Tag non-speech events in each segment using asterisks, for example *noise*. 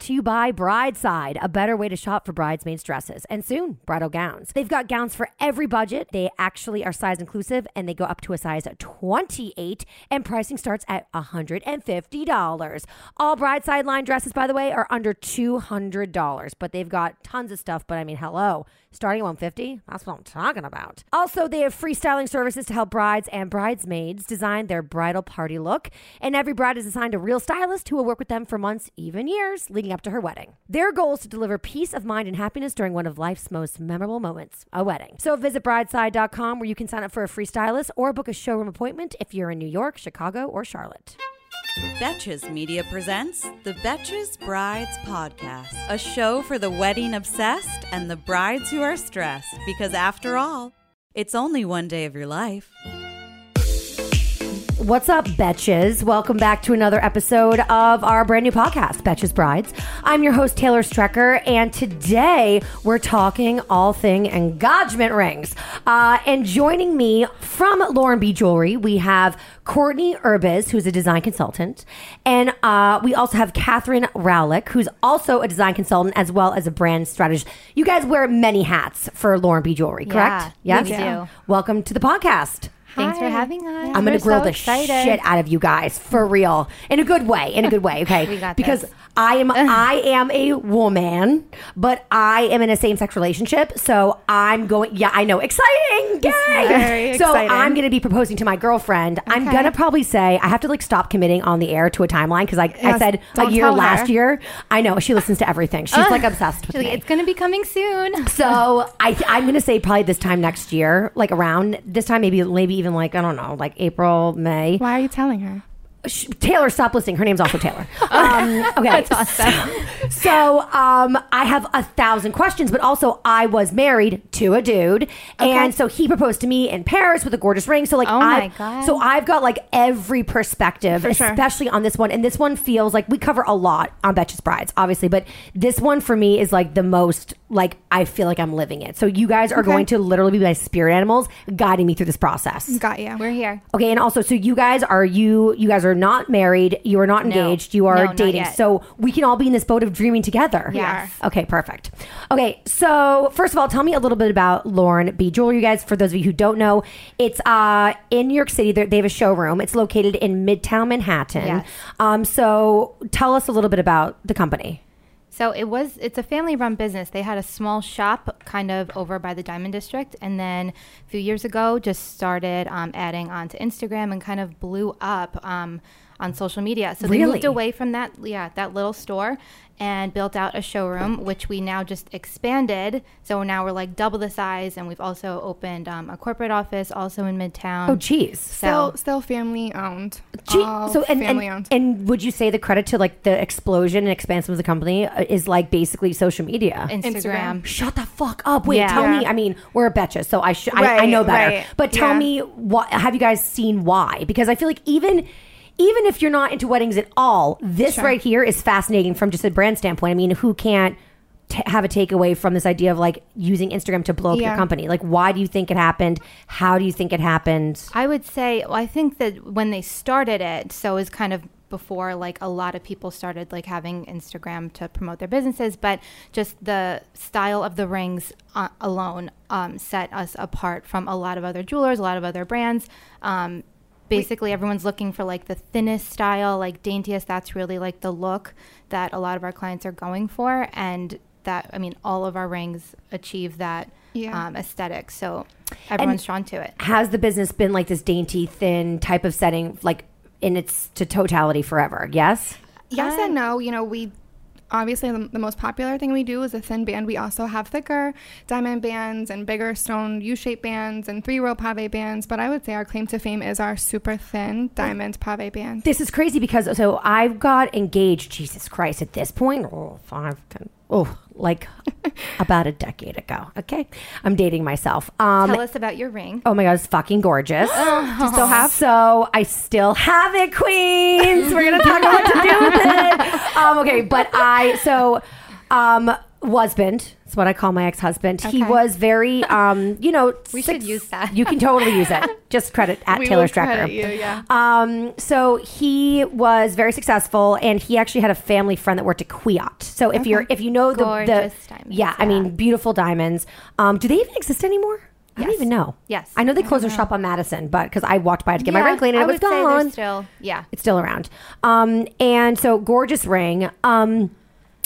to you by Brideside, a better way to shop for bridesmaids' dresses and soon bridal gowns. They've got gowns for every budget. They actually are size inclusive and they go up to a size 28 and pricing starts at $150. All Brideside line dresses, by the way, are under $200, but they've got tons of stuff. But I mean, hello, starting at 150 That's what I'm talking about. Also, they have freestyling services to help brides and bridesmaids design their bridal party look. And every bride is assigned a real stylist who will work with them for months, even years, leading up to her wedding. Their goal is to deliver peace of mind and happiness during one of life's most memorable moments, a wedding. So visit brideside.com where you can sign up for a free stylist or book a showroom appointment if you're in New York, Chicago, or Charlotte. Betches Media presents the Betches Brides Podcast, a show for the wedding obsessed and the brides who are stressed, because after all, it's only one day of your life. What's up, Betches? Welcome back to another episode of our brand new podcast, Betches Brides. I'm your host, Taylor Strecker, and today we're talking all thing engagement rings. Uh, and joining me from Lauren B. Jewelry, we have Courtney Urbis, who's a design consultant, and uh, we also have Catherine Rowlick, who's also a design consultant as well as a brand strategist. You guys wear many hats for Lauren B. Jewelry, correct? Yeah, yes. we do. Welcome to the podcast. Thanks for having us. I'm gonna grill so the excited. shit out of you guys for real, in a good way. In a good way, okay? *laughs* We got because this. I am *laughs* I am a woman, but I am in a same sex relationship, so I'm going. Yeah, I know, exciting, yay! very *laughs* so exciting. I'm gonna be proposing to my girlfriend. I'm gonna probably say I have to like stop committing on the air to a timeline because like I Yes, said a year last her. year. I know she listens to everything. She's like obsessed with She's like, me. it's going to be coming soon. So I I'm gonna say probably this time next year, like around this time, maybe maybe even like I don't know, like April, May. Why are you telling her? Taylor, stop listening. Her name's also Taylor. *laughs* Um, okay, that's awesome. So, um, I have a thousand questions, but also I was married to a dude, and so he proposed to me in Paris with a gorgeous ring. So, like, Oh my I've- God. so I've got like every perspective, For sure. especially on this one. And this one feels like we cover a lot on Betches Brides, obviously, but this one for me is like the most like I feel like I'm living it. So, you guys are Okay. going to literally be my spirit animals guiding me through this process. Got you. We're here. Okay, and also, so you guys are you you guys are not married, you are not No. engaged, you are No, dating. So we can all be in this boat of dreaming together. Yes. Okay, perfect. Okay, so first of all, tell me a little bit about Lauren B. Jewelry, you guys. For those of you who don't know, it's uh in New York City. They're- They have a showroom. It's located in Midtown Manhattan. Yes. Um, so tell us a little bit about the company. So it was it's a family run business. They had a small shop kind of over by the Diamond District and then a few years ago just started um, adding onto Instagram and kind of blew up um, on social media. So they Really? moved away from that yeah, that little store and built out a showroom which we now just expanded. So now we're like double the size and we've also opened um, a corporate office also in Midtown. Oh, geez. So still family owned. Gee, All so and, family and, owned. and would you say the credit to like the explosion and expansion of the company uh, is like basically social media? Instagram. Instagram. Shut the fuck up. Wait, Yeah. tell me. I mean, we're a betches, so I should I, I know better. right. But tell Yeah. me what have you guys seen why? Because I feel like even even if you're not into weddings at all, this Sure. right here is fascinating from just a brand standpoint. I mean, who can't t- have a takeaway from this idea of like using Instagram to blow up your company? Like, why do you think it happened? How do you think it happened? I would say, well, I think that when they started it, so it was kind of before like a lot of people started like having Instagram to promote their businesses, but just the style of the rings uh, alone um, set us apart from a lot of other jewelers, a lot of other brands. Um, basically, everyone's looking for like the thinnest style, like daintiest. That's really like the look that a lot of our clients are going for, and that I mean, all of our rings achieve that Yeah. um, aesthetic. So everyone's drawn to it. Has the business been like this dainty, thin type of setting, like in its to totality forever? Yes. yes Uh, and no. You know, we obviously the, the most popular thing we do is a thin band. We also have thicker diamond bands and bigger stone U-shaped bands and three-row pave bands. But I would say our claim to fame is our super thin diamond pave band. This is crazy because so I've got engaged. Jesus Christ! At this point, oh, five, ten, oh, like about a decade ago. Okay, I'm dating myself. Um, Tell us about your ring. Oh my god, it's fucking gorgeous. *gasps* Do you still have? So I still have it, Queens. We're gonna talk about what to do with it. *laughs* Um, okay, but I so um husband. That's what I call my ex-husband. He Okay. was very *laughs* um, you know, We should use that. You can totally use it. *laughs* Just credit at We Taylor will Strecker. credit you, yeah. Um, so he was very successful, and he actually had a family friend that worked at Kwiat. So if you're if you know the, the Gorgeous diamonds, yeah, I yeah. mean beautiful diamonds. Um, do they even exist anymore? I don't Yes. even know. Yes. I know they closed their shop on Madison, but because I walked by to get my Yeah, ring cleaned and I it was would say they're gone. still, yeah. it's still around. Um, and so gorgeous ring. Um,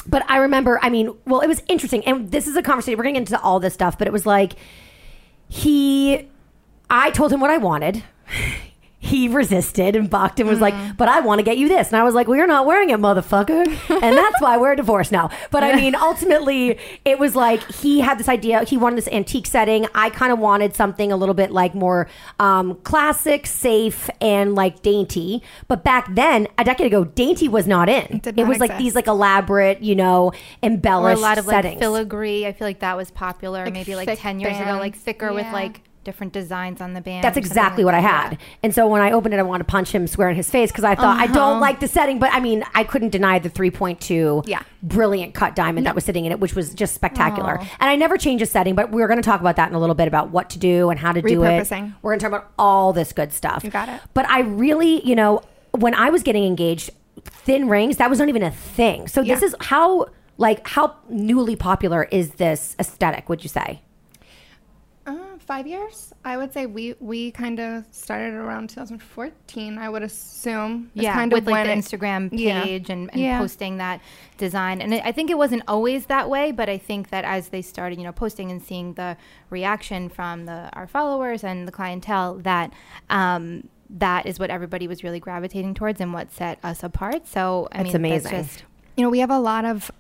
but I remember, I mean, well, it was interesting, and this is a conversation. We're going to get into all this stuff, but it was like he, I told him what I wanted. He resisted and balked and was like, "But I want to get you this," and I was like, "Well, you're not wearing it, motherfucker," *laughs* and that's why we're divorced now. But I mean, ultimately, it was like he had this idea. He wanted this antique setting. I kind of wanted something a little bit like more um, classic, safe, and like dainty. But back then, a decade ago, dainty was not in. It, did not was like exist. these like elaborate, you know, Or a embellished lot of like settings. filigree. I feel like that was popular Like maybe like thick 10 years ago, like thicker with Yeah. like different designs on the band. That's exactly like what I had. And so when I opened it, I wanted to punch him square in his face because I thought I Uh-huh. don't like the setting, but I mean, I couldn't deny the 3.2 Yeah. brilliant cut diamond that was sitting in it, which was just spectacular. And I never change a setting, but we're going to talk about that in a little bit about what to do and how to do it. We're going to talk about all this good stuff. You got it. But I really, you know, when I was getting engaged, thin rings, that was not even a thing. So this is how, like, how newly popular is this aesthetic, would you say? Five years. I would say we we kind of started around 2014. I would assume. yeah, kind with of like the it- Instagram Yeah. page and, and Yeah. posting that design. And I I think it wasn't always that way, but I think that as they started, you know, posting and seeing the reaction from the our followers and the clientele, that um, that is what everybody was really gravitating towards and what set us apart. So I That's mean, amazing. That's just you know, we have a lot of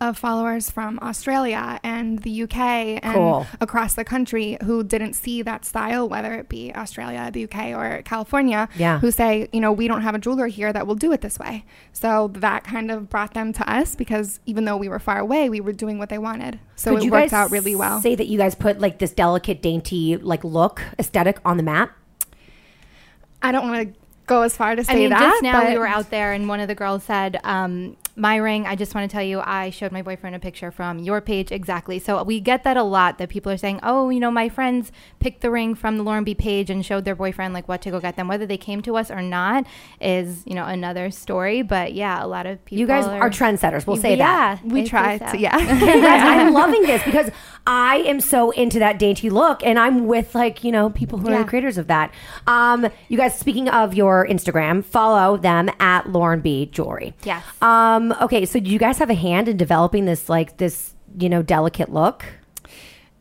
of followers from Australia and the UK and Cool. across the country who didn't see that style, whether it be Australia, the UK, or California, Yeah. who say, you know, we don't have a jeweler here that will do it this way. So that kind of brought them to us because even though we were far away, we were doing what they wanted. So Could it you worked guys out really well. Say that you guys put like this delicate, dainty, like look aesthetic on the map. I don't want to go as far to say I mean, that. just now we were out there, and one of the girls said, um, "My ring." I just want to tell you, I showed my boyfriend a picture from your page exactly. So we get that a lot. That people are saying, "Oh, you know, my friends picked the ring from the Lauren B page and showed their boyfriend like what to go get them." Whether they came to us or not is, you know, another story. But yeah, a lot of people. You guys are trendsetters. We'll say yeah, that. We try so. to, yeah. *laughs* Guys, I'm loving this because I am so into that dainty look, and I'm with like you know people who are the creators of that. Um, you guys, speaking of your Instagram, follow them at Lauren B Jewelry. Yes. Um. Okay. So, do you guys have a hand in developing this like this you know delicate look?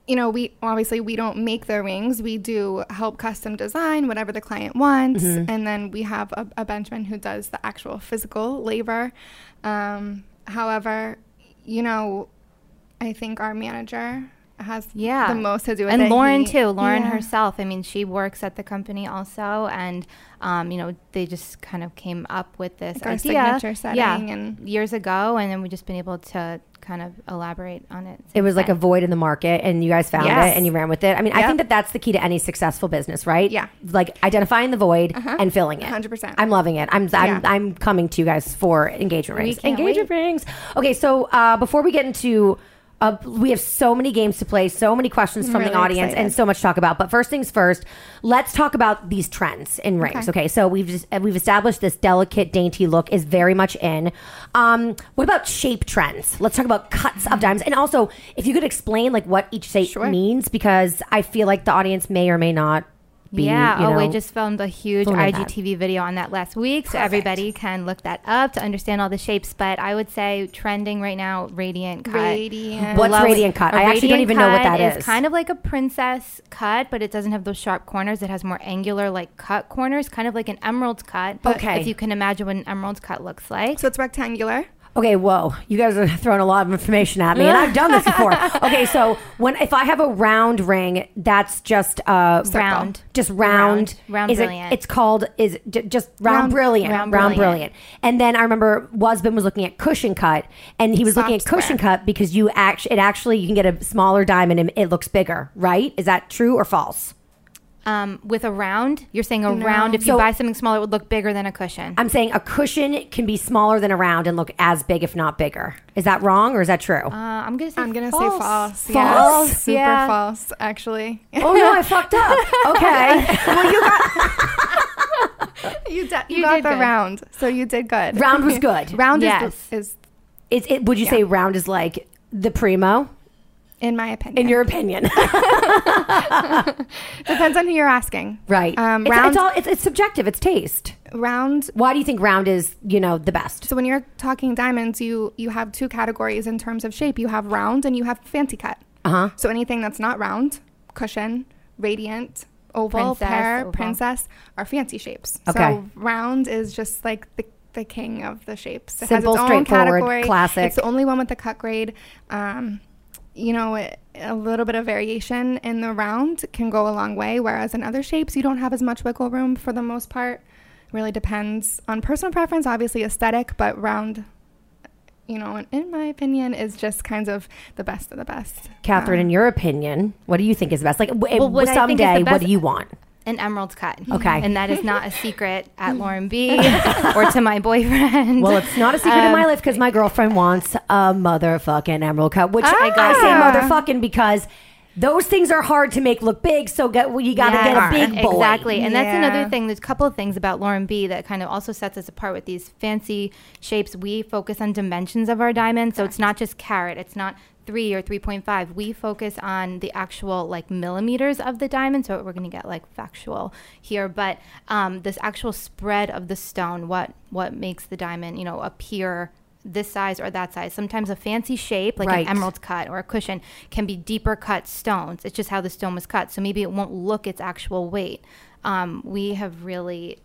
you know, we obviously we don't make the rings. We do help custom design whatever the client wants, and then we have a, a benchman who does the actual physical labor. Um, however, you know, I think our manager has yeah the most to do with and it. And Lauren He- too lauren yeah. herself i mean she works at the company also and um, you know they just kind of came up with this Like our idea signature setting yeah, and- years ago and then we've just been able to kind of elaborate on it It was since like a void in the market, and you guys found Yes. it and you ran with it. I mean, I think that that's the key to any successful business, right? Yeah. like identifying the void and filling it. 100%. I'm loving it. I'm I'm, Yeah. I'm coming to you guys for engagement We rings. can't engagement rings. Okay, so uh, before we get into uh, we have so many games to play, so many questions from the really audience, and so much to talk about. But first things first, let's talk about these trends in rings. Okay, so we've just, we've established this delicate, dainty look is very much in. Um, what about shape trends? Let's talk about cuts of diamonds, and also if you could explain like what each shape Sure. means, because I feel like the audience may or may not be. yeah, you oh, we just filmed a huge in that. IGTV video on that last week, so everybody can look that up to understand all the shapes. But I would say trending right now, radiant cut. Radiant. What's Love- radiant cut? I actually don't even know what that is. It's kind of like a princess cut, but it doesn't have those sharp corners. It has more angular, like cut corners, kind of like an emerald cut. Okay. If you can imagine what an emerald cut looks like. So it's rectangular. Okay, whoa. You guys are *laughs* throwing a lot of information at me, and I've done this before. *laughs* Okay, so when if I have a round ring, that's just uh Round. just round. Round. Round is brilliant. It, it's called is j- just round, Round- brilliant. round Round, brilliant. brilliant. And then I remember husband was looking at cushion cut, and he was looking at cushion square. cut because you actually it actually you can get a smaller diamond and it looks bigger, right? Is that true or false? Um, with a round, you're saying a round. If you So- buy something smaller, it would look bigger than a cushion. I'm saying a cushion can be smaller than a round and look as big, if not bigger. Is that wrong or is that true? uh, I'm gonna say I'm gonna false. say false. False? Yeah, super Yeah. false, actually. oh no, I fucked up. Okay. *laughs* well, you got *laughs* you, de- you, You got did the good. round, so you did good. Round was *laughs* good. round Yes. is, the, is, Is it? Would you say round is like the primo? In my opinion, In your opinion, *laughs* depends on who you're asking. right? Um, it's, round, it's all it's, it's subjective. It's taste. round. Why do you think round is you know the best? So when you're talking diamonds, you you have two categories in terms of shape. You have round and you have fancy cut. Uh huh. So anything that's not round, cushion, radiant, oval, Princess, pear, oval. princess are fancy shapes. Okay. So round is just like the the king of the shapes. It Simple, has its own straightforward, category. classic. It's the only one with the cut grade. Um, you know, a little bit of variation in the round can go a long way, whereas in other shapes, you don't have as much wiggle room for the most part. Really depends on personal preference, obviously aesthetic, but round, you know, in, in my opinion, is just kind of the best of the best. Catherine, Um, in your opinion, what do you think is best? Like, w- Well, what I think is the someday, what best- do you want? An emerald cut. Okay. And that is not a secret at *laughs* Lauren B *laughs* or to my boyfriend. Well, it's not a secret in my Um, life because my girlfriend wants a motherfucking emerald cut, which I Ah. say motherfucking because those things are hard to make look big. So get, well, you got to Yeah, get a big boy. Exactly. And that's another thing. There's a couple of things about Lauren B that kind of also sets us apart with these fancy shapes. We focus on dimensions of our diamond. So it's not just carat, it's not three or 3.5. We focus on the actual like millimeters of the diamond. So we're going to get like factual here. But um, this actual spread of the stone, what, what makes the diamond, you know, appear this size or that size. Sometimes a fancy shape, like Right. an emerald cut or a cushion, can be deeper cut stones. It's just how the stone was cut. So maybe it won't look its actual weight. Um, we have really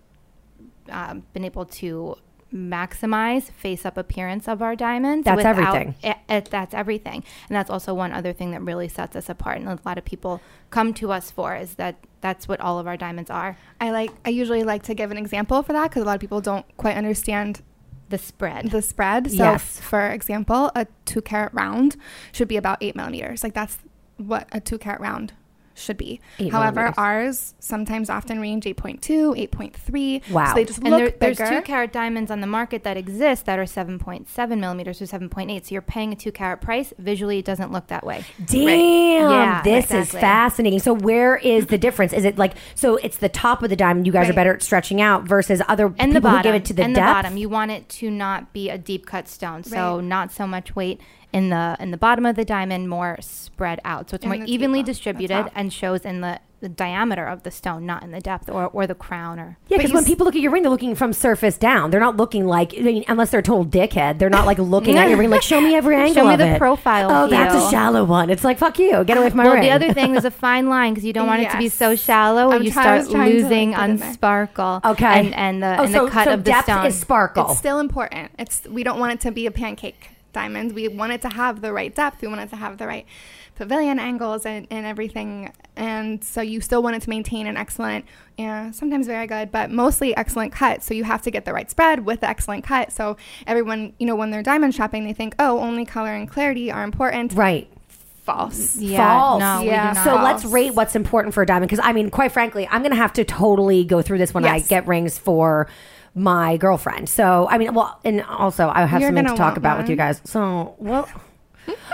um, been able to maximize face up appearance of our diamonds. That's without- everything. it- it- that's everything. And that's also one other thing that really sets us apart. And a lot of people come to us for is that that's what all of our diamonds are I like. I usually like to give an example for that because a lot of people don't quite understand the spread. the spread. So, Yes. for example, a two carat round should be about eight millimeters. Like that's what a two carat round should be. Eight However, millimeters. ours sometimes often range 8.2, 8.3. Wow. So they just and look there, bigger. there's two carat diamonds on the market that exist that are 7.7 millimeters or 7.8. So you're paying a two carat price. Visually, it doesn't look that way. Damn, Yeah, this is fascinating. So where is the difference? Is it like so? It's the top of the diamond. You guys are better at stretching out versus other And people the bottom. who give it to the and depth. the bottom. You want it to not be a deep cut stone. So Right. not so much weight in the in the bottom of the diamond, more spread out. So it's And more evenly deeper, distributed and shows in the, the diameter of the stone, not in the depth or, or the crown or Yeah, because when s- people look at your ring, they're looking from surface down. They're not looking like, I mean, unless they're a total dickhead, they're not like *laughs* looking at your ring like, show me every *laughs* angle Show me of the it. profile Oh, that's a shallow one. It's like, fuck you, get away from my well, ring. the other thing, there's a *laughs* fine line because you don't want it to be so shallow, or I'm you try- start trying like, losing put on in there. Okay. and and the oh, and so, the cut so of the depth stone. is sparkle. It's still important. It's we don't want it to be a pancake diamond. We wanted to have the right depth. We wanted to have the right pavilion angles and, and everything. And so you still wanted to maintain an excellent, yeah, sometimes very good, but mostly excellent cut. So you have to get the right spread with the excellent cut. So everyone, you know, when they're diamond shopping, they think, oh, only color and clarity are important. right. False. yeah, False. no, we do Yeah. not. So False. let's rate what's important for a diamond. Because I mean, quite frankly, I'm going to have to totally go through this when I get rings for my girlfriend. So I mean, well, and also I have You're something to talk about with you guys. So well. *laughs*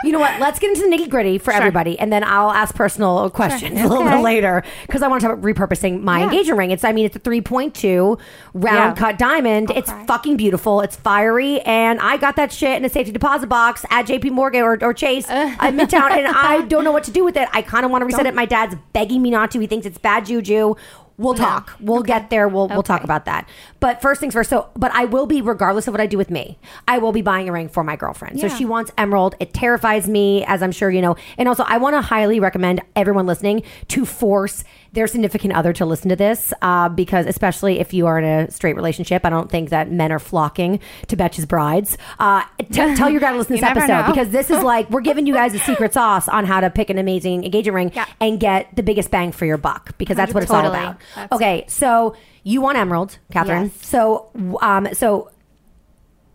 You know what? Let's get into the nitty gritty for Sure. everybody, and then I'll ask personal questions *laughs* a little bit later because I want to talk about repurposing my Yeah. engagement ring. It's, I mean, it's a 3.2 round Yeah. cut diamond. it's fucking beautiful. It's fiery, and I got that shit in a safety deposit box at JP Morgan or, or Chase at Midtown, and I *laughs* don't know what to do with it. I kind of want to reset it. My dad's begging me not to. He thinks it's bad juju. We'll talk. We'll get there. We'll we'll talk about that. But first things first. So, but I will be regardless of what I do with me. I will be buying a ring for my girlfriend. So she wants emerald. It terrifies me, as I'm sure you know. And also, I want to highly recommend everyone listening to force their significant other to listen to this uh, because, especially if you are in a straight relationship, I don't think that men are flocking to Betches Brides. Uh, t- *laughs* tell your guy to listen to this episode because this is like we're giving you guys a secret sauce on how to pick an amazing engagement ring Yeah. and get the biggest bang for your buck because that's what it's all about. That's okay, so you want emerald, Catherine. Yes. So, um, so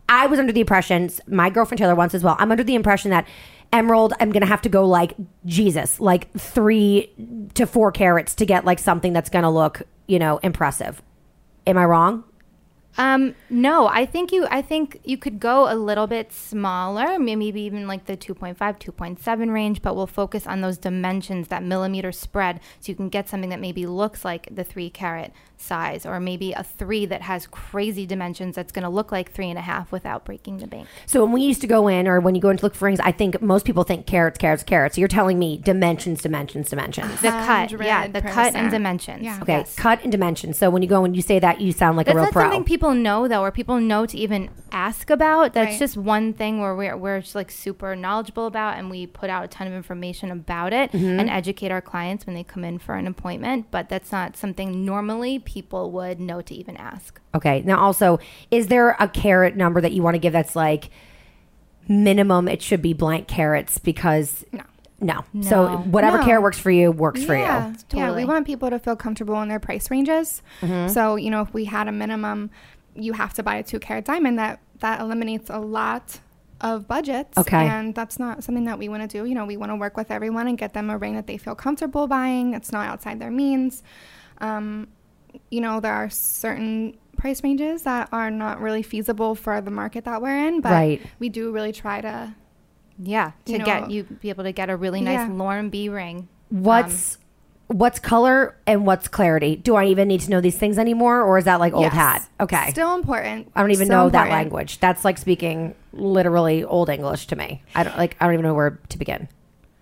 I was under the impression, my girlfriend Taylor once as well. I'm under the impression that emerald, I'm gonna have to go like Jesus, like three to four carats to get like something that's gonna look, you know, impressive. Am I wrong? Um, no, I think you. I think you could go a little bit smaller, maybe even like the 2.5, 2.7 range. But we'll focus on those dimensions, that millimeter spread, so you can get something that maybe looks like the three carat size, or maybe a three that has crazy dimensions that's going to look like three and a half without breaking the bank. So when we used to go in, or when you go in to look for rings, I think most people think carats, carats, carats. So you're telling me dimensions, dimensions, dimensions. The cut, yeah, the cut and dimensions. Yeah. Okay, Yes. cut and dimensions. So when you go and you say that, you sound like That's a real not pro. something people know though, or people know to even ask about. That's Right. just one thing where we're we're just like super knowledgeable about, and we put out a ton of information about it Mm-hmm. and educate our clients when they come in for an appointment. But that's not something normally people would know to even ask. Okay. Now, also, is there a carat number that you want to give that's like minimum? It should be blank carats because No. no. So whatever No. works for you works for yeah. you. Yeah, we want people to feel comfortable in their price ranges. Mm-hmm. So, you know, if we had a minimum, you have to buy a two carat diamond, that, that eliminates a lot of budgets. Okay. And that's not something that we want to do. You know, we want to work with everyone and get them a ring that they feel comfortable buying. It's not outside their means. Um, you know, there are certain price ranges that are not really feasible for the market that we're in, but Right. we do really try to Yeah, to You know- get you be able to get a really nice Yeah. Lauren B ring. What's what's color and what's clarity? Do I even need to know these things anymore, or is that like old Yes. hat? Okay. Still important. I don't even Still know that language. That's like speaking literally old English to me. I don't like. I don't even know where to begin.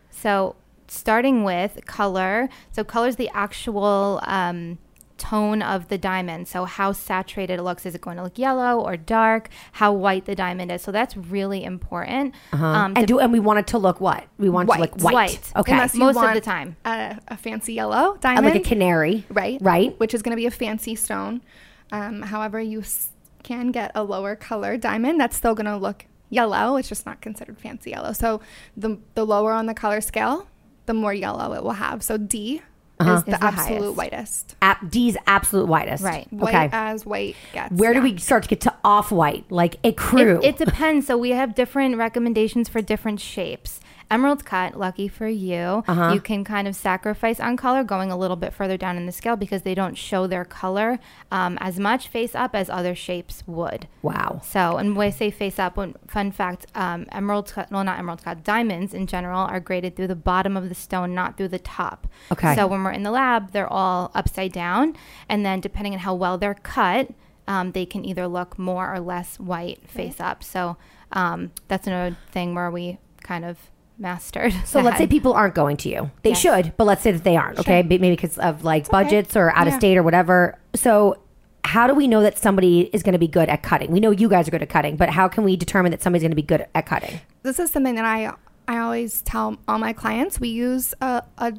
So, starting with color. So, color is the actual um, tone of the diamond. So, how saturated it looks. Is it going to look yellow or dark? How white the diamond is. So, that's really important. Um, and do and we want it to look what? We want it to look white. White. Okay. Unless you Most of the time. a, a fancy yellow Uh, diamond, like a canary. right? Right. Which is going to be a fancy stone. Um, however, you s- can get a lower color diamond that's still going to look yellow. It's just not considered fancy yellow. So the the lower on the color scale, the more yellow it will have. So D Uh-huh. is the Is the absolute highest. whitest. Ap- D's absolute whitest. Right. White Okay. as white gets. Where do we start to get to off white? Like a crew. It, it depends. So we have different recommendations for different shapes. Emerald cut, lucky for you. Uh-huh. You can kind of sacrifice on color, going a little bit further down in the scale because they don't show their color um, as much face up as other shapes would. wow. So, and when I say face up, when, fun fact, um, emerald cut, well, not emerald cut, diamonds in general are graded through the bottom of the stone, not through the top. Okay. So when we're in the lab, they're all upside down. And then depending on how well they're cut, um, they can either look more or less white face up. So um, that's another thing where we kind of mastered. So let's say people aren't going to you. They Yes. should, but let's say that they aren't. Okay, Be- maybe because of like budgets or out of state or whatever. So how do we know that somebody is going to be good at cutting? We know you guys are good at cutting, but how can we determine that somebody's going to be good at cutting? this is something that I I always tell all my clients. We use a, a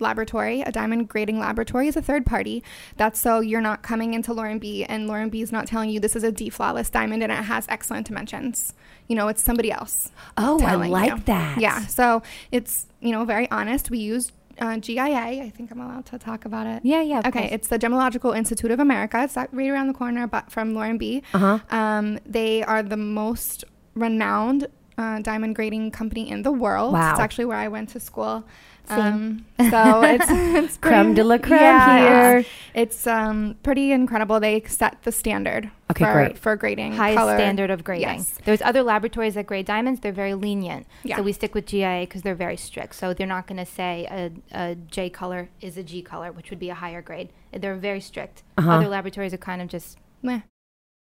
laboratory, a diamond grading laboratory, is a third party. That's so you're not coming into Lauren B and Lauren B is not telling you this is a D flawless diamond and it has excellent dimensions. You know, it's somebody else. Oh, I like you. that. Yeah, so it's you know very honest. We use uh, GIA. I think I'm allowed to talk about it. Yeah, yeah. Okay, course. it's the Gemological Institute of America. It's right around the corner, but from Lauren B. Uh-huh. Um, they are the most renowned uh, diamond grading company in the world. Wow. It's actually where I went to school. Same. Um, *laughs* so it's, it's Creme de la creme yeah, here. It's, it's um, pretty incredible. They set the standard Okay, for, great. for grading. highest color. standard of grading. Yes. There's other laboratories that grade diamonds. They're very lenient. Yeah. So we stick with GIA because they're very strict. So they're not going to say a, a J color is a G color, which would be a higher grade. They're very strict. Uh-huh. Other laboratories are kind of just Meh.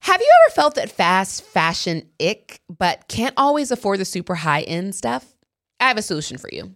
Have you ever felt that fast fashion ick, but can't always afford the super high end stuff? I have a solution for you.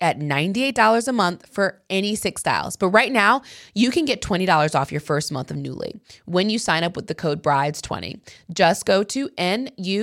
at $98 a month for any six styles. But right now, you can get $20 off your first month of Nuuly when you sign up with the code BRIDES20. Just go to N-U-U-L-Y.com.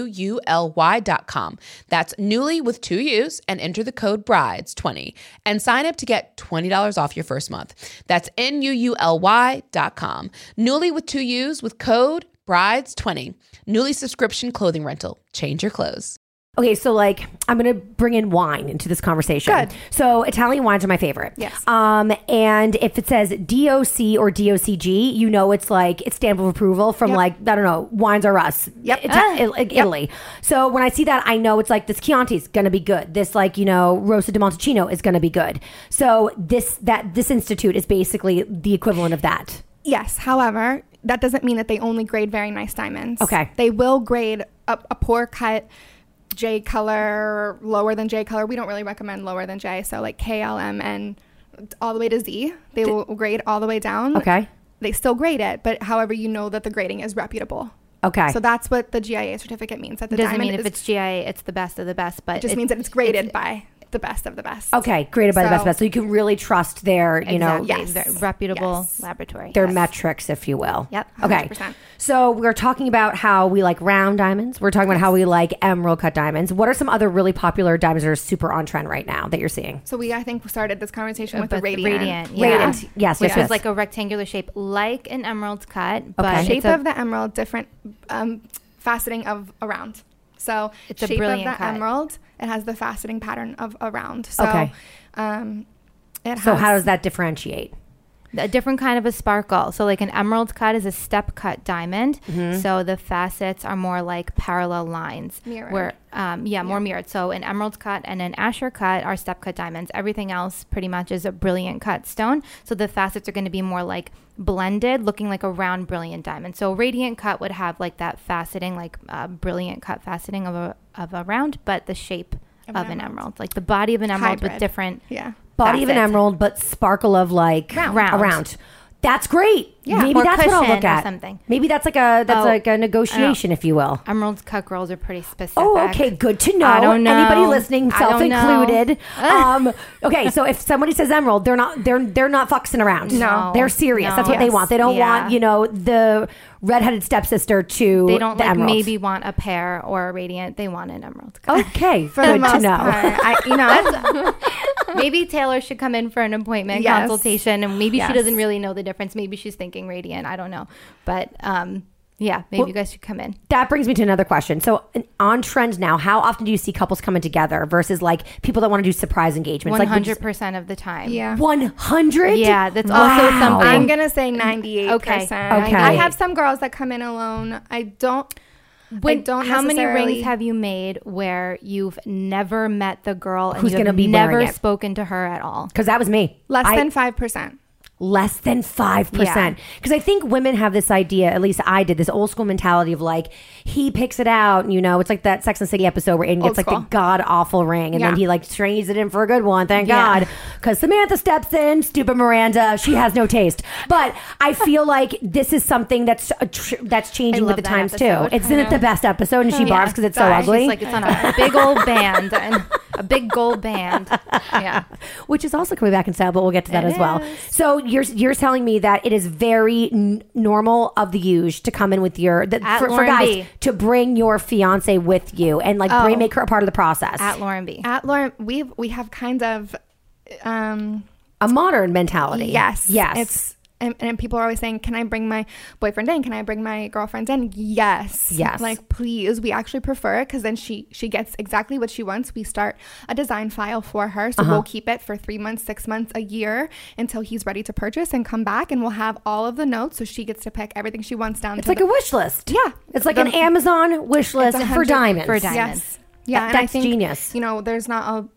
That's Nuuly with two U's and enter the code BRIDES20 and sign up to get $20 off your first month. That's N-U-U-L-Y.com. Nuuly with two U's with code BRIDES20. Nuuly subscription clothing rental. Change your clothes. Okay, so like I'm gonna bring in wine into this conversation. Good. So Italian wines are my favorite. Yes. Um, and if it says DOC or DOCG, you know it's like it's stamp of approval from Yep. like I don't know, Wines Are Us. Yep. Ita- Ah. Italy. So when I see that, I know it's like this Chianti is gonna be good. This like you know Rosso di Montalcino is gonna be good. So this that this institute is basically the equivalent of that. Yes. However, that doesn't mean that they only grade very nice diamonds. Okay. They will grade a, a poor cut J color, lower than J color. We don't really recommend lower than J. So like K, L, M, and all the way to Z. They will grade all the way down. Okay. They still grade it, but however, you know that the grading is reputable. Okay. So that's what the GIA certificate means. That the doesn't diamond mean if is- it's GIA, it's the best of the best, but it just means that it's graded by the best of the best. okay, graded by the best So- best. So you can really trust their you know exactly, Yes. they're reputable Yes. laboratory. their Yes. metrics, if you will. Yep. Okay. 100%. So we're talking about how we like round diamonds. We're talking about how we like emerald cut diamonds. What are some other really popular diamonds that are super on trend right now that you're seeing? So we, I think, started this conversation with the But radiant. radiant, yeah. Radiant. Yes, Which yes, is like a rectangular shape, like an emerald cut, but Okay. it's shape a- of the emerald, different um, faceting of a round. So It's a shape brilliant of the cut. emerald, it has the faceting pattern of a round. So, Okay. um, it So has, how does that differentiate? A different kind of a sparkle. So like an emerald cut is a step cut diamond. Mm-hmm. So the facets are more like parallel lines. Mirrored. Where um, yeah, more mirrored. So an emerald cut and an Asscher cut are step cut diamonds. Everything else pretty much is a brilliant cut stone. So the facets are going to be more like blended, looking like a round brilliant diamond. So radiant cut would have like that faceting, like uh, brilliant cut faceting of a of a round, but the shape of, Of an an emerald. emerald, like the body of an emerald with Hybrid. different yeah. Body of an Facets. emerald, but sparkle of like Round. Round. around. That's great. Yeah, Maybe or that's what I'll look at. something. Maybe that's like a that's Oh, like a negotiation, if you will. emerald cut girls are pretty specific. Oh, okay, good to know. I don't know. Anybody listening, self included. um, okay, so if somebody says emerald, they're not they're they're not fucking around. No. they're serious. That's No. what they want. They don't Yeah. want you know the redheaded stepsister to They don't the like emerald. maybe want a pear or a radiant. They want an emerald cut. Okay, *laughs* For good to know. I, you know, *laughs* maybe Taylor should come in for an appointment Yes. consultation, and maybe Yes. she doesn't really know the difference. Maybe she's thinking radiant. I don't know, but um, yeah, maybe Well- you guys should come in. That brings me to another question. So, on trend now, how often do you see couples coming together versus like people that want to do surprise engagements? One Like hundred percent of the time. yeah. one hundred. Yeah, that's also Wow. something- I'm gonna say 98. Okay. Okay. I have some girls that come in alone. I don't. When, I don't how many rings have you made where you've never met the girl and Who's gonna be never spoken to her at all? Because that was me. Less I- than five percent. Less than 5%. Because I think women have this idea, at least I did, this old school mentality of like, he picks it out, you know, it's like that Sex and the City episode where Aidan Old gets like the god awful ring and then he like trades it in for a good one, thank Yeah. God. Because Samantha steps in, stupid Miranda, she has no taste. But I feel like this is something that's a tr- that's changing with the times episode. too. Isn't it the best episode? And she barfs because it's so ugly. It's like it's on a big old band and a big gold band. *laughs* Yeah. which is also coming back in style, but we'll get to that It as well. is. So you're you're telling me that it is very n- normal of the use to come in with your that At for, for Lauren guys B. to bring your fiance with you and like bring Oh. make her a part of the process. At Lauren B. At Lauren, we we have kind of, um, a modern mentality. yes, yes. It's and, and people are always saying, "Can I bring my boyfriend in? Can I bring my girlfriend in?" Yes, Yes. Like, please. We actually prefer it because then she she gets exactly what she wants. We start a design file for her, so Uh-huh. we'll keep it for three months, six months, a year until he's ready to purchase and come back, and we'll have all of the notes, so she gets to pick everything she wants down. It's like the, a wish list. yeah, It's like The- an Amazon wish list for diamonds. for diamonds. Yes. Yeah, That- and I that's think, genius. You know, there's not a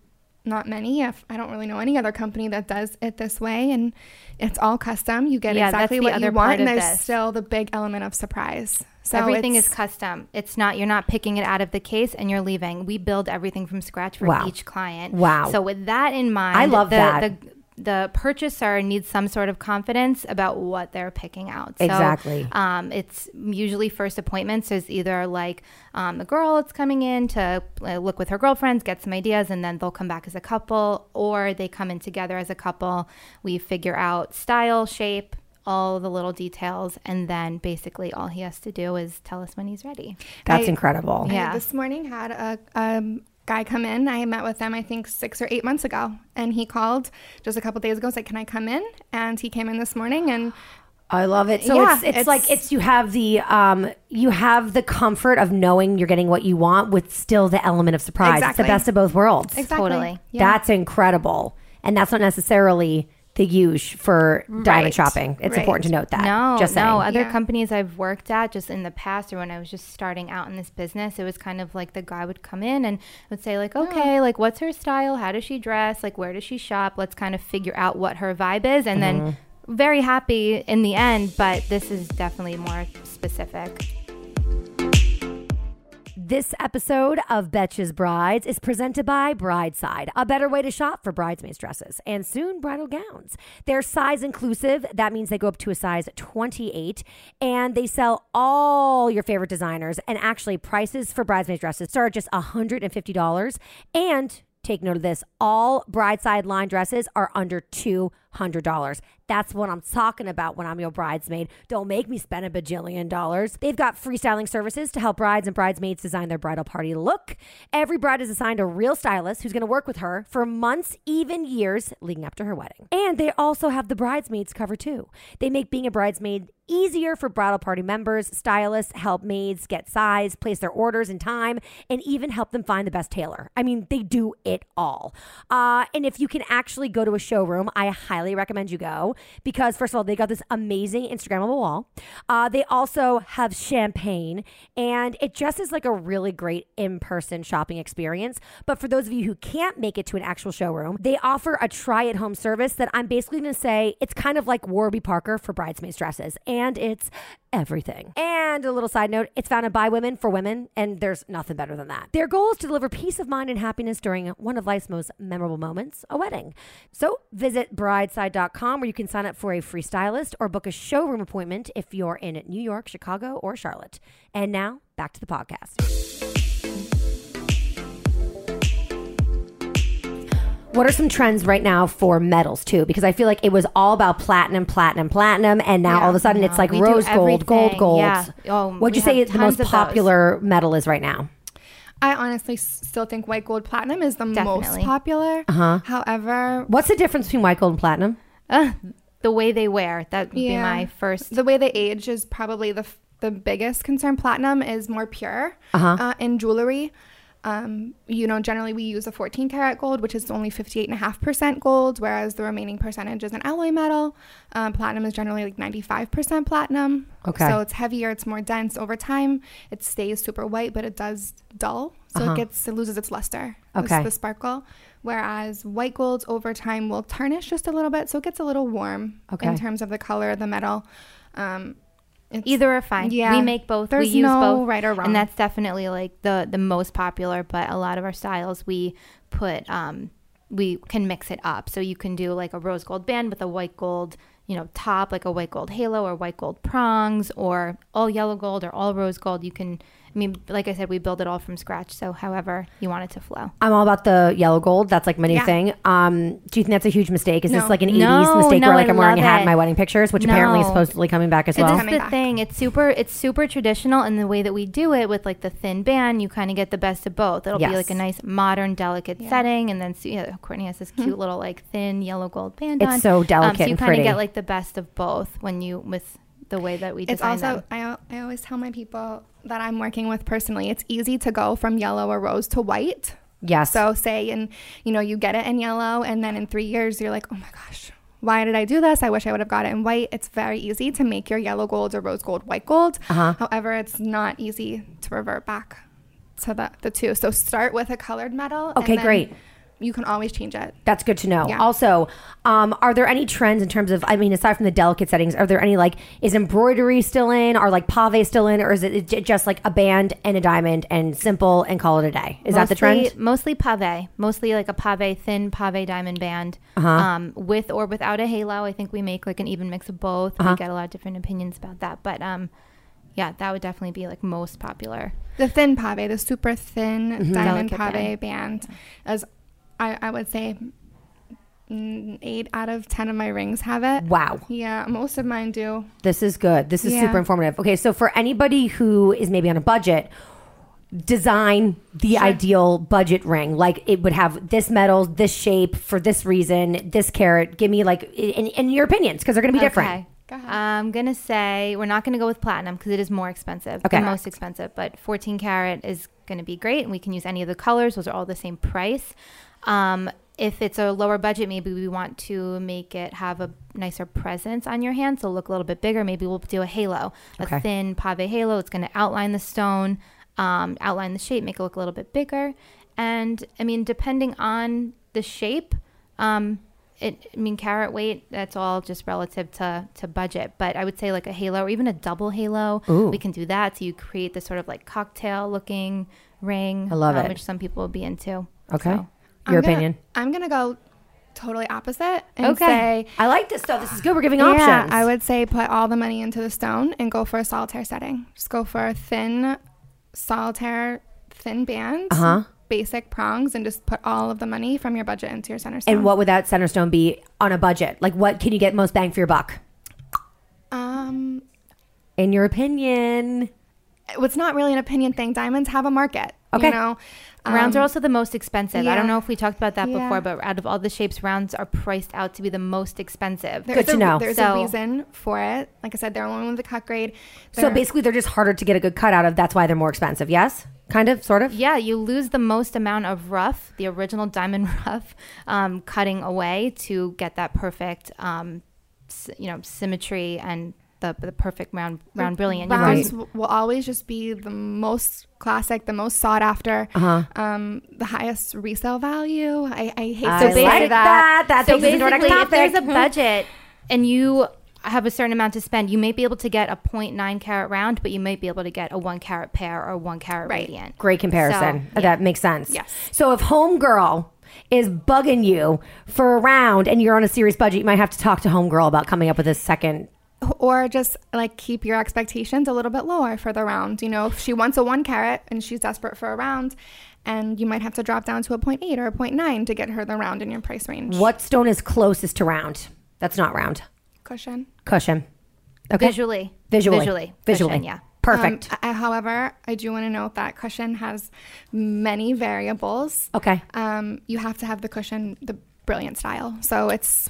not many. If I don't really know any other company that does it this way, and it's all custom. You get Yeah, exactly what other you want, and there's this. still the big element of surprise. So everything is custom. It's not you're not picking it out of the case and you're leaving. We build everything from scratch for Wow. each client. Wow. So with that in mind, I love the, that. The, the purchaser needs some sort of confidence about what they're picking out. So, Exactly. Um, it's usually first appointments is either like um, the girl that's coming in to uh, look with her girlfriends, get some ideas, and then they'll come back as a couple, or they come in together as a couple. We figure out style, shape, all the little details, and then basically all he has to do is tell us when he's ready. That's I- incredible. I Yeah. this morning had a um, guy come in. I met with them, I think, six or eight months ago. And he called just a couple days ago, and said, Can I come in? And he came in this morning. And I love it. So Yeah, it's, it's it's- like it's you have the um you have the comfort of knowing you're getting what you want with still the element of surprise. It's Exactly. the best of both worlds. exactly. Totally. Yeah. That's incredible. And that's not necessarily the use for diamond Right. shopping. It's Right. important to note that. No, just saying. no. Other Yeah. companies I've worked at, just in the past, or when I was just starting out in this business, it was kind of like the guy would come in and would say, like, okay, like, what's her style? How does she dress? Like, where does she shop? Let's kind of figure out what her vibe is, and Mm-hmm. then very happy in the end. But this is definitely more specific. This episode of Betches Brides is presented by Brideside, a better way to shop for bridesmaids dresses and soon bridal gowns. They're size inclusive. That means they go up to a size 28 and they sell all your favorite designers. And actually, prices for bridesmaids dresses start at just $150. And take note of this all Brideside line dresses are under $200. That's what I'm talking about when I'm your bridesmaid. Don't make me spend a bajillion dollars. They've got freestyling services to help brides and bridesmaids design their bridal party look. Every bride is assigned a real stylist who's going to work with her for months, even years leading up to her wedding. And they also have the bridesmaids cover too. They make being a bridesmaid easier for bridal party members. Stylists help maids get size, place their orders in time, and even help them find the best tailor. I mean, they do it all. Uh, and if you can actually go to a showroom, I highly recommend you go because, first of all, they got this amazing Instagrammable wall. Uh, they also have champagne, and it just is like a really great in person shopping experience. But for those of you who can't make it to an actual showroom, they offer a try at home service that I'm basically going to say it's kind of like Warby Parker for bridesmaids dresses, and it's everything. And a little side note, it's founded by women for women, and there's nothing better than that. Their goal is to deliver peace of mind and happiness during one of life's most memorable moments, a wedding. So visit brideside.com where you can sign up for a free stylist or book a showroom appointment if you're in New York, Chicago, or Charlotte. And now back to the podcast. What are some trends right now for metals too? Because I feel like it was all about platinum, platinum, platinum, and now Yeah. all of a sudden it's like rose gold, gold, everything. gold. Yeah. Oh, What'd you say the most those. popular metal is right now? I honestly s- still think white gold platinum is the most popular. Uh-huh. However, What's the difference between white gold and platinum? Uh, the way they wear, that would be Yeah. my first. the way they age is probably the f- the biggest concern. Platinum is more pure Uh-huh. uh, in jewelry. Um, you know, generally we use a 14 karat gold, which is only 58.5% gold, whereas the remaining percentage is an alloy metal. Um, platinum is generally like 95% platinum. Okay. So it's heavier, it's more dense. Over time, it stays super white, but it does dull. So Uh-huh. it gets, it loses its luster, the- Okay. the sparkle. Whereas white golds over time will tarnish just a little bit. So it gets a little warm Okay. in terms of the color of the metal. Um, it's- Either are fine. Yeah. We make both. There's we use no both. right or wrong. And that's definitely like the the most popular, but a lot of our styles we put um we can mix it up. So you can do like a rose gold band with a white gold, you know, top, like a white gold halo or white gold prongs or all yellow gold or all rose gold. You can I mean, like I said, we build it all from scratch. So however you want it to flow. I'm all about the yellow gold. That's like my new Yeah. thing. Um, do you think that's a huge mistake? Is this like an 80s No, mistake no, where like I I'm wearing a love hat in my wedding pictures, which apparently is supposedly coming back as This well? is the back. thing. It's super. It's super traditional in the way that we do it with like the thin band. You kind of get the best of both. It'll Yes. be like a nice modern, delicate setting, and then so, yeah, Courtney has this cute little like thin yellow gold band It's on. so Um, delicate so you kind of get like the best of both when you with the way that we do it. It's also them. I, I always tell my people that I'm working with personally. It's easy to go from yellow or rose to white. yes. So say and you know you get it in yellow and then in 3 years you're like, "Oh my gosh, why did I do this? I wish I would have got it in white." It's very easy to make your yellow gold or rose gold white gold. Uh-huh. However, it's not easy to revert back to the the two. So start with a colored metal. and Okay, great. You can always change it. That's good to know. Yeah. Also, um, are there any trends in terms of, I mean, aside from the delicate settings, are there any like, is embroidery still in? Are like pave still in? Or is it just like a band and a diamond and simple and call it a day? Is that the trend? Mostly pave, mostly like a pave, thin pave diamond band, Uh-huh. um, with or without a halo. I think we make like an even mix of both. Uh-huh. We get a lot of different opinions about that, but um, yeah, that would definitely be like most popular. The thin pave, the super thin Mm-hmm. diamond Delicate pave band, as I, I would say, mm, eight out of ten of my rings have it. Wow. Yeah, most of mine do. This is good. This is Yeah. super informative. Okay, so for anybody who is maybe on a budget, design the ideal budget ring. Like it would have this metal, this shape for this reason, this carat. Give me like in, in your opinions because they're going to be different. Okay. Go. I'm gonna say we're not gonna go with platinum because it is more expensive. Okay. the most expensive. But 14 karat is gonna be great, and we can use any of the colors. Those are all the same price. Um, if it's a lower budget, maybe we want to make it have a nicer presence on your hand, so look a little bit bigger. Maybe we'll do a halo, a Okay. thin pave halo. It's going to outline the stone, um, outline the shape, make it look a little bit bigger. And I mean, depending on the shape, um, it, I mean, carat weight, that's all just relative to, to budget. But I would say like a halo or even a double halo, Ooh. we can do that. So you create this sort of like cocktail looking ring. I love um, it. Which some people will be into. Okay. So- I'm Your gonna- opinion. I'm gonna go totally opposite and Okay. say I like this though. This is good. We're giving yeah, options. I would say put all the money into the stone and go for a solitaire setting. Just go for a thin solitaire thin band, Uh-huh. basic prongs, and just put all of the money from your budget into your center stone. And what would that center stone be on a budget? Like, what can you get most bang for your buck? Um, In your opinion? it's not really an opinion thing. Diamonds have a market. Okay. You know, rounds are Um, also the most expensive. I don't know if we talked about that Yeah. before, but out of all the shapes, rounds are priced out to be the most expensive. There's Good to a, know. There's So- a reason for it. Like I said, they're only with the cut grade. So They're- basically, they're just harder to get a good cut out of. That's why they're more expensive. Yes? Kind of? Sort of? Yeah, you lose the most amount of rough, the original diamond *laughs* rough, um, cutting away to get that perfect, um, s- you know, symmetry and the, the perfect round round brilliant. Rounds lose- w- will always just be the most classic, the most sought after, Uh-huh. um, the highest resale value. I, I hate I to like say that. that. That so takes us into basically, if there's a budget and you have a certain amount to spend, you may be able to get a 0.9 carat round, but you might be able to get a one carat pear or one carat Right. radiant. Great comparison. So, That makes sense. Yes. So if Homegirl is bugging you for a round and you're on a serious budget, you might have to talk to Homegirl about coming up with a second. Or just like keep your expectations a little bit lower for the round. You know, if she wants a one carat and she's desperate for a round, and you might have to drop down to a 0.8 or a 0.9 to get her the round in your price range. What stone is closest to round? That's not round. cushion? Cushion. Okay. Visually. Visually. Visually. Visually. Cushion, yeah. Perfect. Um, I, however, I do want to note that cushion has many variables. okay. Um, you have to have the cushion, the brilliant style. So it's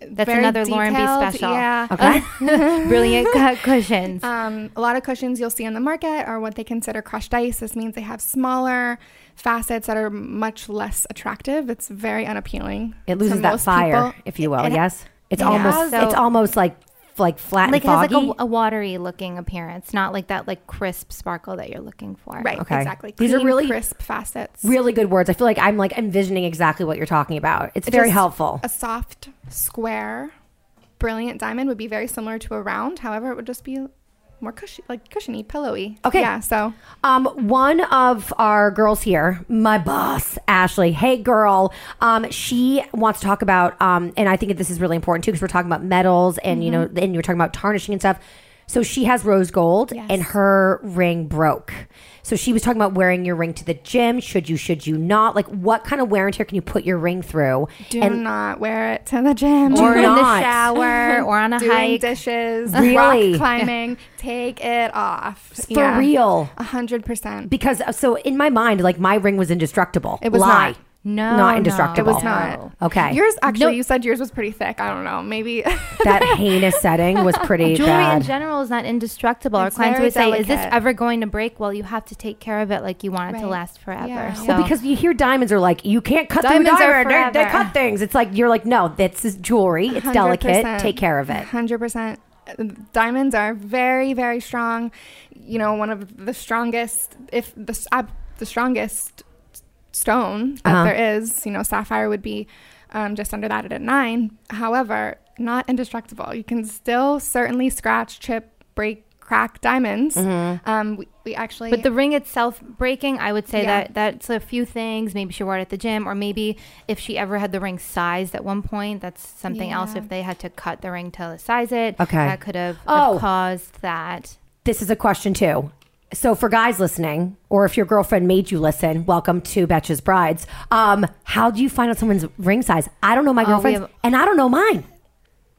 That's very another Lauren B special. Yeah. Okay. *laughs* Brilliant cut cushions. Um, a lot of cushions you'll see on the market are what they consider crushed ice. This means they have smaller facets that are much less attractive. It's very unappealing. it loses that fire, people. if you will. It- yes. It's it almost. has- it's almost like like flat like it and has foggy. like a, a watery looking appearance, not like that like crisp sparkle that you're looking for. Right, Okay. exactly. These are really- crisp facets. really good words. I feel like I'm like envisioning exactly what you're talking about. It's very Just helpful. A soft, square, brilliant diamond would be very similar to a round. However, it would just be more cushy, like cushiony, pillowy. Okay. Yeah. So Um, one of our girls here, my boss, Ashley. Hey, girl. Um, she wants to talk about, um, and I think this is really important too because we're talking about metals and you know, and you're talking about tarnishing and stuff. So she has rose gold Yes. and her ring broke. So she was talking about wearing your ring to the gym. Should you, should you not? Like what kind of wear and tear can you put your ring through? Do and not wear it to the gym. Or in the shower *laughs* or on a doing hike. dishes, Really? rock climbing. Take it off. for real. A hundred percent. Because uh, so in my mind, like my ring was indestructible. It was Lie. not. No, Not no. indestructible. It was not. Okay. Yours actually, No. you said yours was pretty thick. I don't know. Maybe *laughs* that heinous setting was pretty *laughs* Jewelry bad. in general is not indestructible. Our clients would say, "Is this ever going to break?" Well, you have to take care of it like you want it to last forever. Yeah. So well, because you hear diamonds are like you can't cut Diamonds through diamond. They, cut things. It's like you're like no, this is jewelry. It's delicate. Take care of it. Hundred percent. Diamonds are very, very strong. You know, one of the strongest, if the uh, the strongest stone that Uh-huh. there is. You know, sapphire would be um, just under that at a nine. However, not indestructible. You can still certainly scratch, chip, break, crack diamonds. Mm-hmm. Um, we, we actually, But the ring itself breaking, I would say Yeah. that that's a few things. Maybe she wore it at the gym, or maybe if she ever had the ring sized at one point, that's something else. If they had to cut the ring to size it, Okay. that could have, Oh. have caused that. This is a question too. So for guys listening, or if your girlfriend made you listen, welcome to Betches Brides. Um, how do you find out someone's ring size? I don't know my Oh, we girlfriend's, have- and I don't know mine.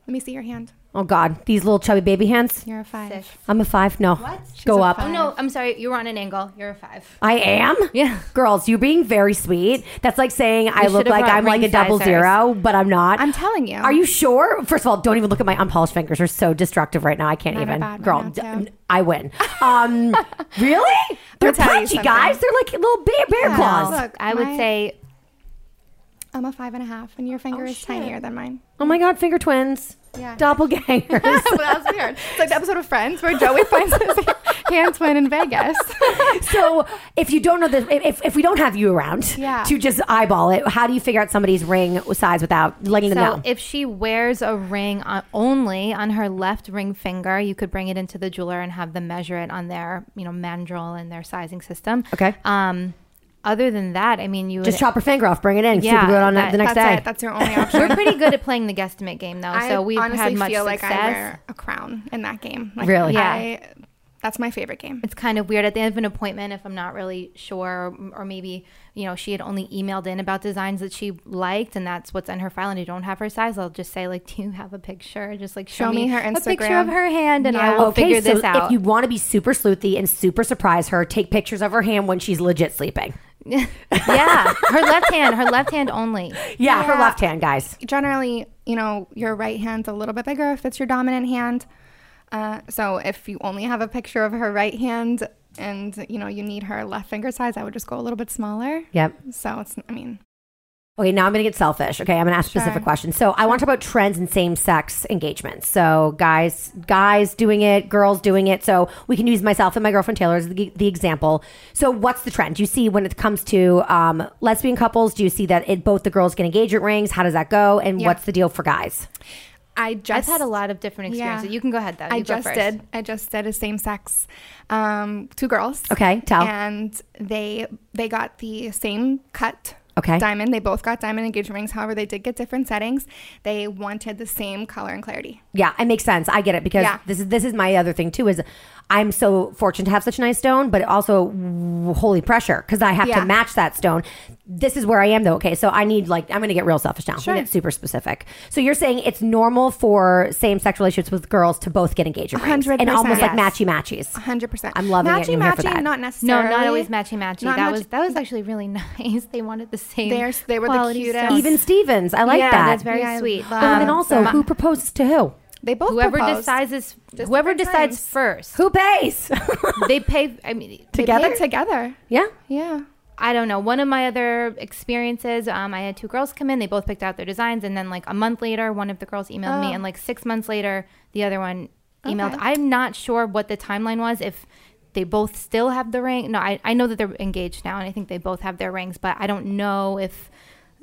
let me see your hand. Oh God, these little chubby baby hands. You're a five. Six. I'm a five. No, go a up. five. Oh no, I'm sorry. You were on an angle. You're a five. I am. Yeah. Girls, you're being very sweet. That's like saying I look like I'm like a ring double sizers. zero, but I'm not. I'm telling you. Are you sure? First of all, don't even look at my unpolished fingers. They're so destructive right now. I can't Mine are even. bad Girl, now, d- I win. Um, *laughs* really? They're tell you punchy, guys. They're like little bear, bear Yeah. claws. Look, I would my- say I'm a five and a half, and your finger is tinier than mine. Oh my God, finger twins. Yeah. Doppelgangers. *laughs* well, that's weird. It's like the episode of Friends where Joey *laughs* finds his hand twin in Vegas. *laughs* so if you don't know this, if, if we don't have you around Yeah. to just eyeball it, how do you figure out somebody's ring size without letting them so. know? If she wears a ring on, only on her left ring finger, you could bring it into the jeweler and have them measure it on their, you know, mandrel and their sizing system. Okay. Um, other than that, I mean, you just would, chop her finger off, bring it in, Yeah, super good on that- the next that's day. it. That's your only *laughs* option. we're pretty good at playing the guesstimate game though. I so we've honestly had much feel success. like I wear a crown in that game. Like, Really? Yeah. I, that's my favorite game. it's kind of weird at the end of an appointment if I'm not really sure, or, or maybe you know she had only emailed in about designs that she liked, and that's what's in her file, and you don't have her size. I'll just say like, *laughs* do you have a picture? Just like show, Show me her a picture of her hand, and I will okay, figure so this out. if you want to be super sleuthy and super surprise her, take pictures of her hand when she's legit sleeping. *laughs* yeah, her left hand, her left hand only. Yeah, her left hand, guys. Generally, you know, your right hand's a little bit bigger if it's your dominant hand. Uh, so if you only have a picture of her right hand and you know you need her left finger size, I would just go a little bit smaller. Yep. So it's, I mean, Okay, now I'm going to get selfish. Okay, I'm going to ask specific questions. So I want to talk about trends in same-sex engagements. So guys, guys doing it, girls doing it. So we can use myself and my girlfriend Taylor as the, the example. So what's the trend? Do you see when it comes to um, lesbian couples? Do you see that it, both the girls get engagement rings? How does that go? And Yeah. what's the deal for guys? I just I've had a lot of different experiences. Yeah. You can go ahead though. I You go just first. did. I just did a same sex, um, two girls. Okay, tell. And they they got the same cut. Okay. Diamond. They both got diamond engagement rings. However, they did get different settings. They wanted the same color and clarity. Yeah, it makes sense. I get it because Yeah. this is this is my other thing too. Is I'm so fortunate to have such a nice stone, but also w- holy pressure because I have Yeah. to match that stone. This is where I am though. Okay, so I need like I'm going to get real selfish now. Sure. Sure. Get super specific. So you're saying it's normal for same sex relationships with girls to both get engagement rings 100%, and almost like yes. matchy matchies. hundred percent. I'm loving it, and matchy, I'm here for matchy, that. Not No, necessarily. not always matchy matchy. Not That match- was that was actually really *laughs* nice. They wanted the same. They're- they were the quality cutest. stones. Even Stevens, I like yeah, that. that's very Yeah, I sweet. love Oh, and then also, so- who proposes to who? They both whoever proposed. decides Just whoever different decides times. first, Who pays? *laughs* they pay. I mean, They together? paid together. yeah. Yeah. I don't know. One of my other experiences, um, I had two girls come in. They both picked out their designs, and then like a month later, one of the girls emailed me, Oh. and like six months later, the other one emailed. Okay. I'm not sure what the timeline was. If they both still have the ring. No, I, I know that they're engaged now, and I think they both have their rings, but I don't know if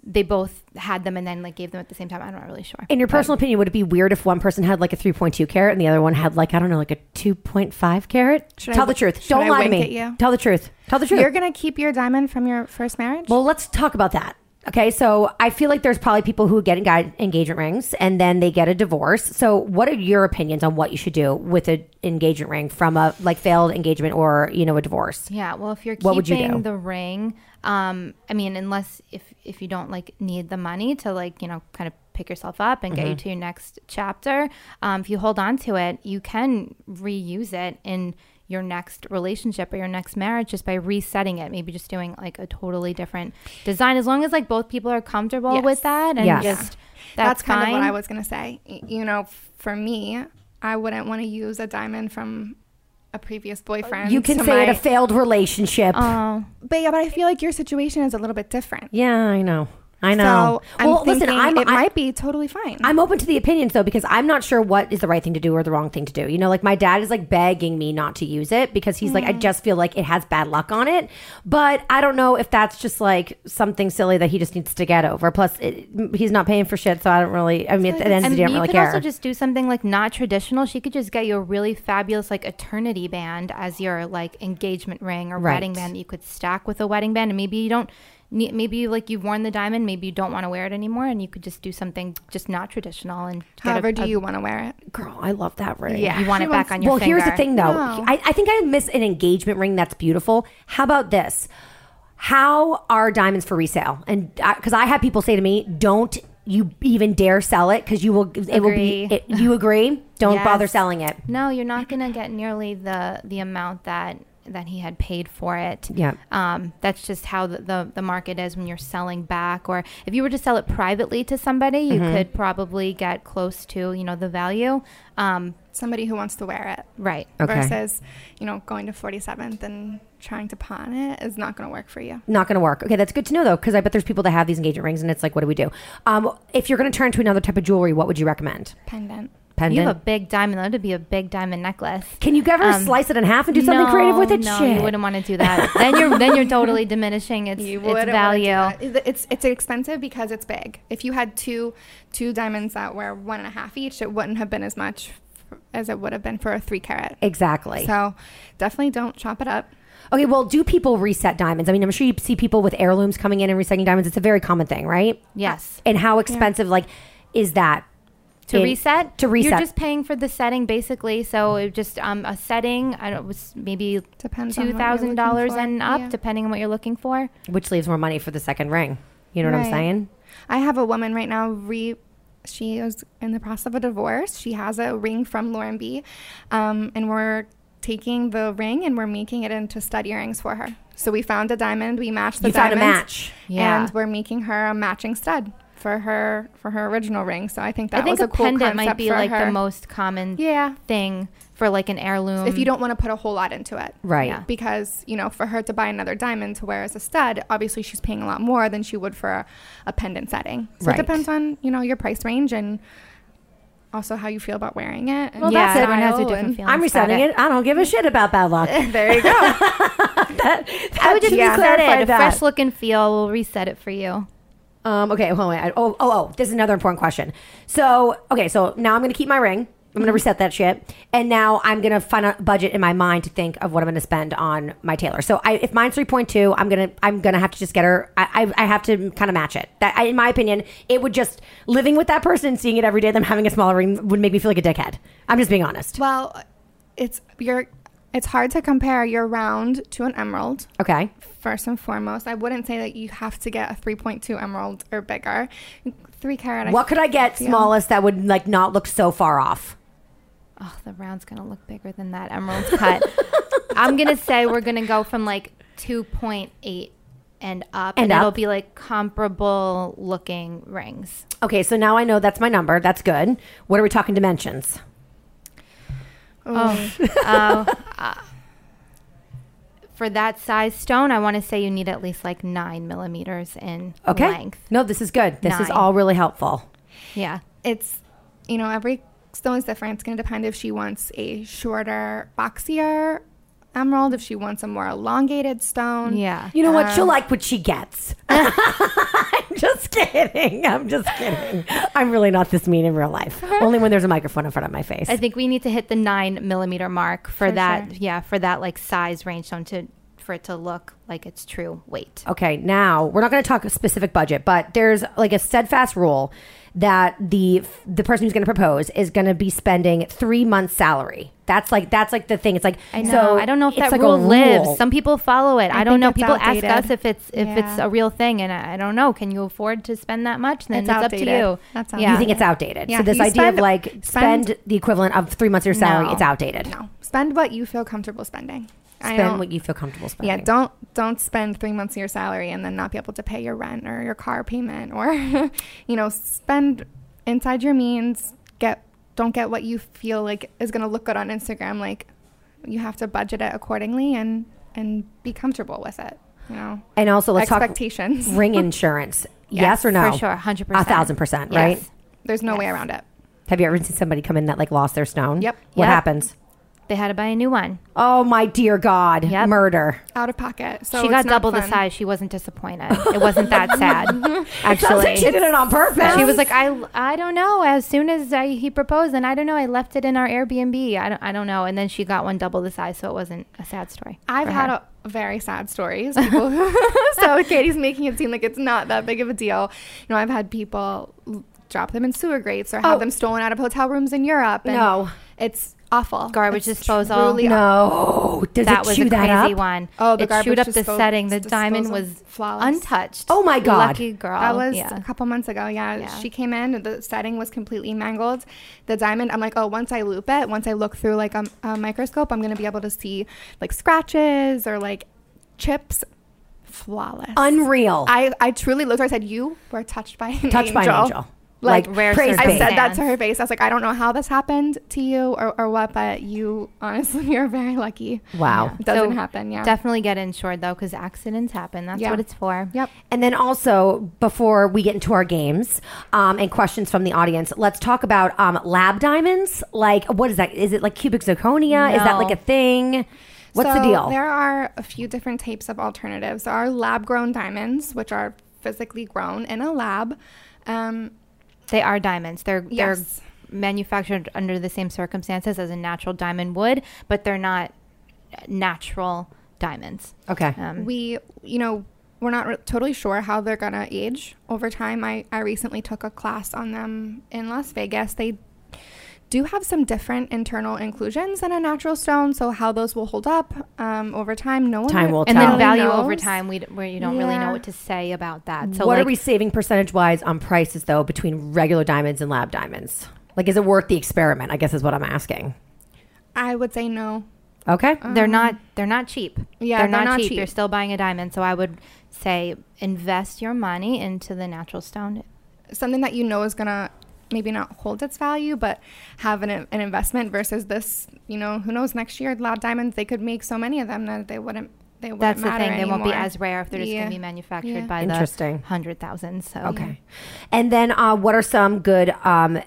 they both had them and then like gave them at the same time. I'm not really sure. In your But- personal opinion, would it be weird if one person had like a 3.2 carat and the other one had like, I don't know, like a 2.5 carat? Should Tell w- the truth. Don't I lie to me. you? Tell the truth. Tell the truth. You're gonna keep your diamond from your first marriage. well, let's talk about that. Okay, so I feel like there's probably people who get enga- engagement rings and then they get a divorce. So, what are your opinions on what you should do with an engagement ring from a like failed engagement or you know a divorce? Yeah, well, if you're What would you keeping do? the ring, um, I mean, unless if if you don't like need the money to like you know kind of pick yourself up and get Mm-hmm. you to your next chapter, um, if you hold on to it, you can reuse it in your next relationship or your next marriage just by resetting it. Maybe just doing like a totally different design, as long as like both people are comfortable Yes. with that and Yes. just That's, that's, kind of what. I was gonna say. You know, for me, I wouldn't want to use a diamond from a previous boyfriend. You can to say it a failed relationship. Oh, but yeah, but I feel like your situation is a little bit different. yeah, I know. I know. So well, listen, I'm it I- might be totally fine. I'm open to the opinions though because I'm not sure what is the right thing to do or the wrong thing to do. You know, like my dad is like begging me not to use it because he's like, I mm. just feel like it has bad luck on it. But I don't know if that's just like something silly that he just needs to get over. Plus, it, mm, he's not paying for shit, so I don't really. I mean, at the end of the day, I don't you could also just do something like not traditional. She could just get you a really fabulous like eternity band as your like engagement ring or Right. wedding band that you could stack with a wedding band, and maybe you don't. Need Maybe like you've worn the diamond, maybe you don't want to wear it anymore, and you could just do something just not traditional and. get a- However, do a- you want to wear it? Girl, I love that ring. Yeah. You want She it back on your well, finger. here's the thing though. No. I, I think I miss an engagement ring that's beautiful. How about this? How are diamonds for resale? And because I have people say to me, "Don't you even dare sell it because you will. It will be. It, you agree? Don't Yes. bother selling it. No, you're not gonna get nearly the the amount that that he had paid for it. Yeah. Um, that's just how the, the, the market is when you're selling back. Or if you were to sell it privately to somebody, you Mm-hmm. could probably get close to you know the value. Um, Somebody who wants to wear it right. Okay. versus, you know, going to 47th and trying to pawn it is not going to work for you. Not going to work. Okay, that's good to know though, because I bet there's people that have these engagement rings, and it's like, what do we do? Um, if you're going to turn to another type of jewelry, what would you recommend? Pendant. Pendant. You have a big diamond. That would be a big diamond necklace. Can you ever Um, slice it in half and do something creative with it? No, Shit. you wouldn't want to do that. then you're then you're totally diminishing its, its wouldn't wanna do value. It's it's expensive because it's big. If you had two two diamonds that were one and a half each, it wouldn't have been as much as it would have been for a three carat. Exactly. So definitely don't chop it up. Okay, well, do people reset diamonds? I mean, I'm sure you see people with heirlooms coming in and resetting diamonds. It's a very common thing, right? Yes. And how expensive, like, is that to in- reset To reset, you're just paying for the setting basically so it just um a setting i don't it was maybe Depends on two what you're thousand dollars and up Yeah. depending on what you're looking for which leaves more money for the second ring. You know what I'm saying? I have a woman right now. Re, she is in the process of a divorce. She has a ring from Lauren B, um, and we're taking the ring and we're making it into stud earrings for her. So we found a diamond. We matched the You found a match. Yeah. and we're making her a matching stud for her for her original ring. So I think that i think was a, a, cool pendant might be for like her. the most common Yeah, thing for like an heirloom if you don't want to put a whole lot into it. Right. Yeah. Because, you know, for her to buy another diamond to wear as a stud, obviously she's paying a lot more than she would for a, a pendant setting. So Right. it depends on, you know, your price range and also how you feel about wearing it. and Well, yeah that's it. everyone has a different and- feelings I'm resetting it. I don't give a shit about bad luck. *laughs* There you go. *laughs* I would just Yeah. reset clarify it a fresh look and feel we'll reset it for you Um, okay, hold on. Oh, oh, oh, this is another important question. So, okay, so now I'm going to keep my ring. I'm going to reset that shit. And now I'm going to find a budget in my mind to think of what I'm going to spend on my tailor. So I, if mine's 3.2, I'm going to, I'm going to have to just get her, I, I, I have to kind of match it. That, I, in my opinion, it would just, living with that person and seeing it every day, them having a smaller ring would make me feel like a dickhead. I'm just being honest. well, it's you're it's hard to compare your round to an emerald. Okay. First and foremost, I wouldn't say that you have to get a 3.2 emerald or bigger. 3 carat. What could I get feel- smallest that would like not look so far off? oh the round's gonna look bigger than that emerald cut *laughs* i'm gonna say we're gonna go from like 2.8 and up And and, it'll be like comparable looking rings Okay, so now I know that's my number. That's good. What are we talking dimensions? Oh, uh, uh, for that size stone, I want to say you need at least like nine millimeters in Okay. length. No, this is good. This is all really helpful. Yeah. it's you know every stone is different it's going to depend if she wants a shorter boxier emerald if she wants a more elongated stone Yeah. You know what? She'll Um, like what she gets. *laughs* I'm just kidding. I'm just kidding. I'm really not this mean in real life. *laughs* Only when there's a microphone in front of my face. I think we need to hit the nine millimeter mark for, For that. sure. Yeah, for that like size range stone to for it to look like its true weight. Okay, now we're not going to talk a specific budget, but there's like a steadfast rule that the the person who's going to propose is going to be spending three months' salary. That's like that's like the thing. It's like I know. So I don't know if it's that like a rule lives. rule. Some people follow it. I, I don't know. it's People ask us if it's if it's a real thing, and I, I don't know. Can you afford to spend that much? Then It's it's, up to you. That's yeah. you think it's outdated. Yeah, so this you idea of like spend, spend- the equivalent of three months of your salary, No. it's outdated. No, spend what you feel comfortable spending. Spend what you feel comfortable spending. Yeah, don't don't spend three months of your salary and then not be able to pay your rent or your car payment or, *laughs* you know, spend inside your means. Get don't get what you feel like is going to look good on Instagram. Like you have to budget it accordingly and and be comfortable with it. You know, And also, let's talk expectations. *laughs* ring insurance. yes, or no? For sure, hundred percent, A thousand percent, Yes. right? There's no way around it. Have you ever seen somebody come in that like lost their stone? Yep. What Yep. happens? They had to buy a new one. Oh my dear God! Yep. Murder. Out of pocket. So she it's got not double the size. She wasn't disappointed. It wasn't that *laughs* sad. Actually, like she did it on purpose. She was like, I, I don't know. As soon as I, he proposed, and I don't know, I left it in our Airbnb. I don't, I don't know. And then she got one double the size, so it wasn't a sad story. I've had a, very sad stories. *laughs* So Katie's making it seem like it's not that big of a deal. You know, I've had people drop them in sewer grates or have Oh. them stolen out of hotel rooms in Europe. And No. it's awful. Garbage It's disposal. truly awful. no. Does that it was chew a that crazy up? one. Oh, the it garbage chewed up the dispo- setting. The disposal diamond was flawless. untouched. Oh my God. lucky girl. That was yeah. a couple months ago. Yeah. Yeah. She came in, the setting was completely mangled. The diamond, I'm like, oh, once I loupe it, once I look through like a, a microscope, I'm going to be able to see like scratches or like chips. Flawless. Unreal. I, I truly looked. I said, "You were touched by an Touched by an angel. Like, Like, rare praise I said that to her face. I was like, "I don't know how this happened to you or, or what, but you honestly *laughs* you're very lucky. Wow. It doesn't So, happen. Yeah, Definitely get insured though, because accidents happen. That's Yeah. what it's for. Yep. And then also, before we get into our games um, and questions from the audience, let's talk about um, lab diamonds. Like, what is that? Is it like cubic zirconia? Is that like a thing? What's the deal? There are a few different types of alternatives. There are lab grown diamonds, which are physically grown in a lab. Um, They are diamonds. They're Yes. they're manufactured under the same circumstances as a natural diamond would, but they're not natural diamonds. Okay. Um, we, you know, we're not re- totally sure how they're gonna age over time. I, I recently took a class on them in Las Vegas. They do have some different internal inclusions than a natural stone, so how those will hold up um, over time, no one Time will and tell. then value knows. over time, we d- where you don't really know what to say about that. So what like, are we saving percentage wise on prices though between regular diamonds and lab diamonds? Like, is it worth the experiment? I guess is what I'm asking. I would say no. Okay. they're not they're not cheap. Yeah, they're, they're not, not cheap. cheap. They're still buying a diamond. So I would say invest your money into the natural stone. something that you know is gonna maybe not hold its value, but have an, an investment versus this. You know, who knows? Next year, lab diamonds they could make so many of them that they wouldn't. They wouldn't That's the matter thing. They won't be as rare if they're just going to be manufactured Yeah. by Interesting. the hundred thousands. So Okay. And then, uh, what are some good um,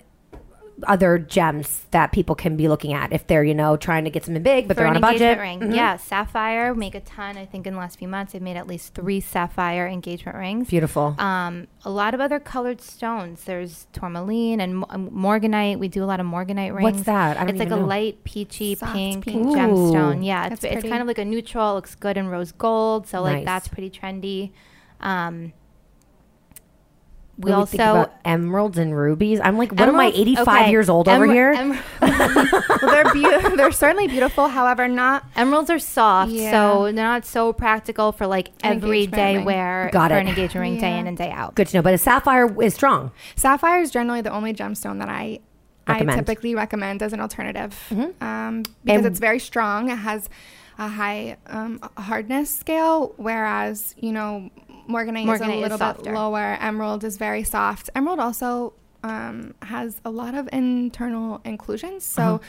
other gems that people can be looking at if they're, you know, trying to get something big, but For they're on an a budget? engagement ring, Mhm. yeah, sapphire make a ton. I think in the last few months, they've made at least three sapphire engagement rings. Beautiful. Um, a lot of other colored stones. There's tourmaline and um, morganite. We do a lot of morganite rings. What's that? I don't it's like even a light peachy Soft pink, pink. gemstone. Ooh. Yeah, it's, it's kind of like a neutral. Looks good in rose gold. So like Nice. that's pretty trendy. Um, we When also think about emeralds and rubies. I'm like, what am I, 85 okay, years old over here? emer- *laughs* well, they're beau- they're certainly beautiful. However, not Emeralds are soft, Yeah. so they're not so practical for like An everyday wear Got for it. an engagement ring day in and day out. Good to know. But a sapphire is strong. sapphire is generally the only gemstone that I Recommend. I typically recommend as an alternative Mhm. um, because And- it's very strong. It has a high um, hardness scale, whereas you know morganite, is Morganite a is little bit lower. Emerald is very soft. Emerald also um, has a lot of internal inclusions, so. Uh-huh.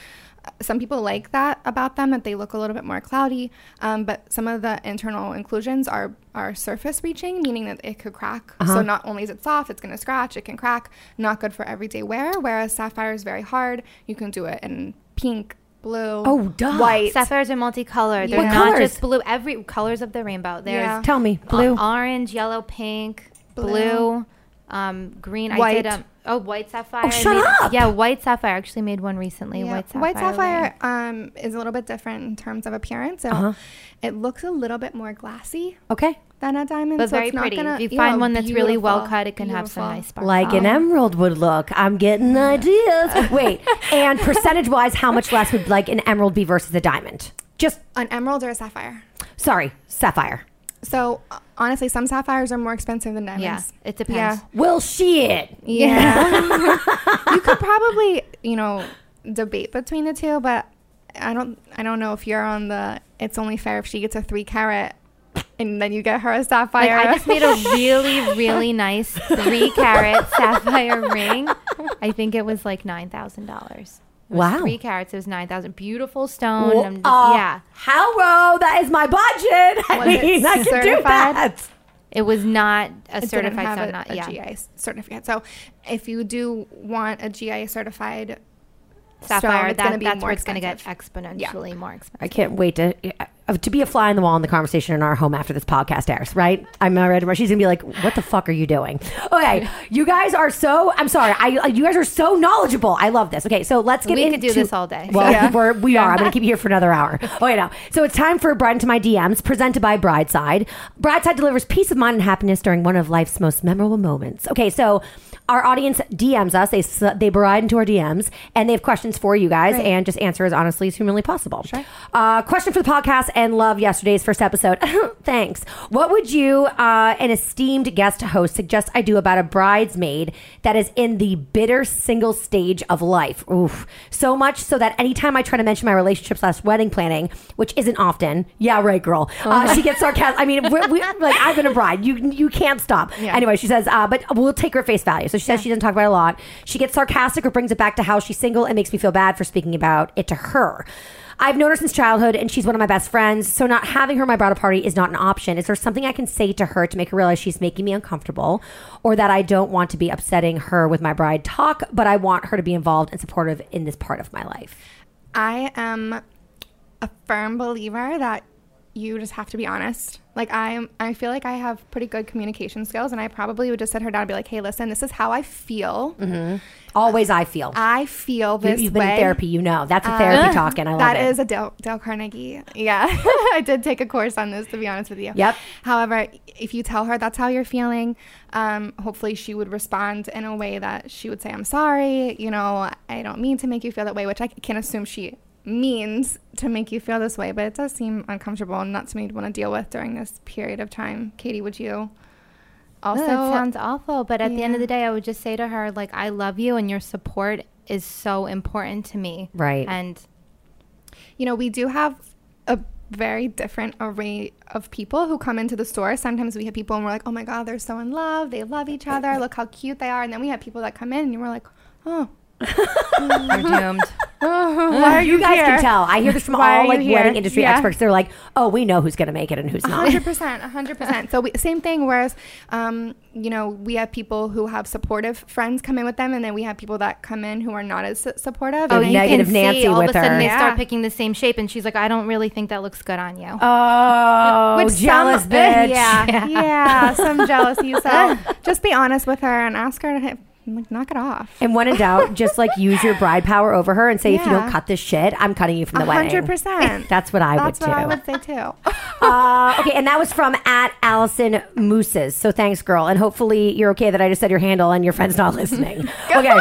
uh, Some people like that about them that they look a little bit more cloudy, um, but some of the internal inclusions are are surface reaching, meaning that it could crack. Uh-huh. So not only is it soft, it's going to scratch, it can crack. Not good for everyday wear. Whereas sapphire is very hard. You can do it in pink, blue, Oh, duh. white. Sapphires are multicolored. They're What not colors? just blue. Every colors of the rainbow. There's Yeah. Tell me. o- Blue. orange, yellow, pink, blue, Blue. um, green. I did um, Oh, white sapphire. I shut made- up. Yeah, white sapphire. I actually made one recently. Yeah. White sapphire. White sapphire um, is a little bit different in terms of appearance. So Uh-huh. it looks a little bit more glassy Okay. Than a diamond. But so very it's not pretty. Gonna, if you yeah, find one that's really well cut, it can have some nice sparkle. Like an emerald would look. I'm getting ideas. *laughs* Wait, and percentage wise, how much less would like an emerald be versus a diamond? Just An emerald or a sapphire. sorry, sapphire. So uh, honestly, some sapphires are more expensive than diamonds. Yeah, it depends. Yeah. Well, shit. Yeah. *laughs* *laughs* you could probably, you know, debate between the two, but I don't I don't know if you're on the it's only fair if she gets a 3 carat and then you get her a Like sapphire. I just made a *laughs* really, really nice three carat *laughs* sapphire ring. I think it was like nine thousand dollars. Wow. Three carats. It was nine thousand. Beautiful stone. Well, I'm just- uh, yeah. Hello, that is my budget. *laughs* I Was it mean, I can do that. It was not a It didn't certified have stone. a, Not a yeah. GI certificate. So if you do want a GI certified Sapphire. stone, that, going to be that's more where it's going to get expensive. exponentially more expensive. I can't wait to to be a fly on the wall in the conversation in our home after this podcast airs. Right? I'm already. She's gonna be like, "What the fuck are you doing?" Okay, you guys are so. I'm sorry. I you guys are so knowledgeable. I love this. Okay, so let's get We into. could do this all day. Well, Yeah. we're, we are. I'm going *laughs* to keep you here for another hour. Oh, yeah, no. So it's time for Bride into My DMs, presented by Brideside. Brideside delivers peace of mind and happiness during one of life's most memorable moments. Okay, so our audience DMs us. They they bride into our DMs, and they have questions for you guys, and just answer as honestly as humanly possible. Sure. Uh, question for the podcast and love yesterday's first episode. *laughs* Thanks. What would you, uh, an esteemed guest host, suggest I do about a bridesmaid that is in the bitter single stage of life? Oof. So much so that anytime I try to mention my relationship slash wedding planning, which isn't often, yeah, right, girl, *laughs* uh, she gets sarcastic. I mean, we're, we, like I've been a bride. You you can't stop. Anyway, she says, uh, but we'll take her face value. So she says she doesn't talk about it a lot. She gets sarcastic or brings it back to how she's single and makes me feel bad for speaking about it to her. I've known her since childhood and she's one of my best friends. So not having her my bridal party is not an option. Is there something I can say to her to make her realize she's making me uncomfortable or that I don't want to be upsetting her with my bride talk, but I want her to be involved and supportive in this part of my life? I am a firm believer that you just have to be honest. Like I am I feel like I have pretty good communication skills and I probably would just sit her down and be like, "Hey, listen, this is how I feel. Always I feel. I feel You- this You've been way." in therapy, you know. That's a therapy talking. I love That it. is a Dale, Dale Carnegie. Yeah. *laughs* I did take a course on this, to be honest with you. Yep. However, if you tell her that's how you're feeling, um, hopefully she would respond in a way that she would say, I'm sorry. You know, I don't mean to make you feel that way, which I can't assume she means to make you feel this way, but it does seem uncomfortable and not something you'd want to deal with during this period of time. Katie, would you also? No, that sounds awful. But at the end of the day, I would just say to her, like, I love you and your support is so important to me. Right. And you know, we do have a very different array of people who come into the store. Sometimes we have people and we're like, oh my God, they're so in love. They love each other. Look how cute they are. And then we have people that come in and we're like, oh, *laughs* we're doomed. Why are you, you, guys here? can tell. I hear this from Why all like here? wedding industry Yeah. experts. They're like, "Oh, we know who's going to make it and who's not." hundred percent, hundred percent. So we, same thing. Whereas, um, you know, we have people who have supportive friends come in with them, and then we have people that come in who are not as su- supportive. Oh, and yeah. I- negative see Nancy all with of a sudden her. they Yeah. start picking the same shape, and she's like, I don't really think that looks good on you. Oh, Which some- *laughs* jealous bitch. Yeah, yeah, some jealousy. So *laughs* just be honest with her and ask her hit, like knock it off. And when in doubt, *laughs* just like use your bride power over her and say, if you don't cut this shit, I'm cutting you from the wedding. hundred percent. *laughs* That's what I That's would what do. I would say too. *laughs* uh, okay, and that was from at Allison Mooses. So thanks, girl. And hopefully you're okay that I just said your handle and your friend's not listening. Okay,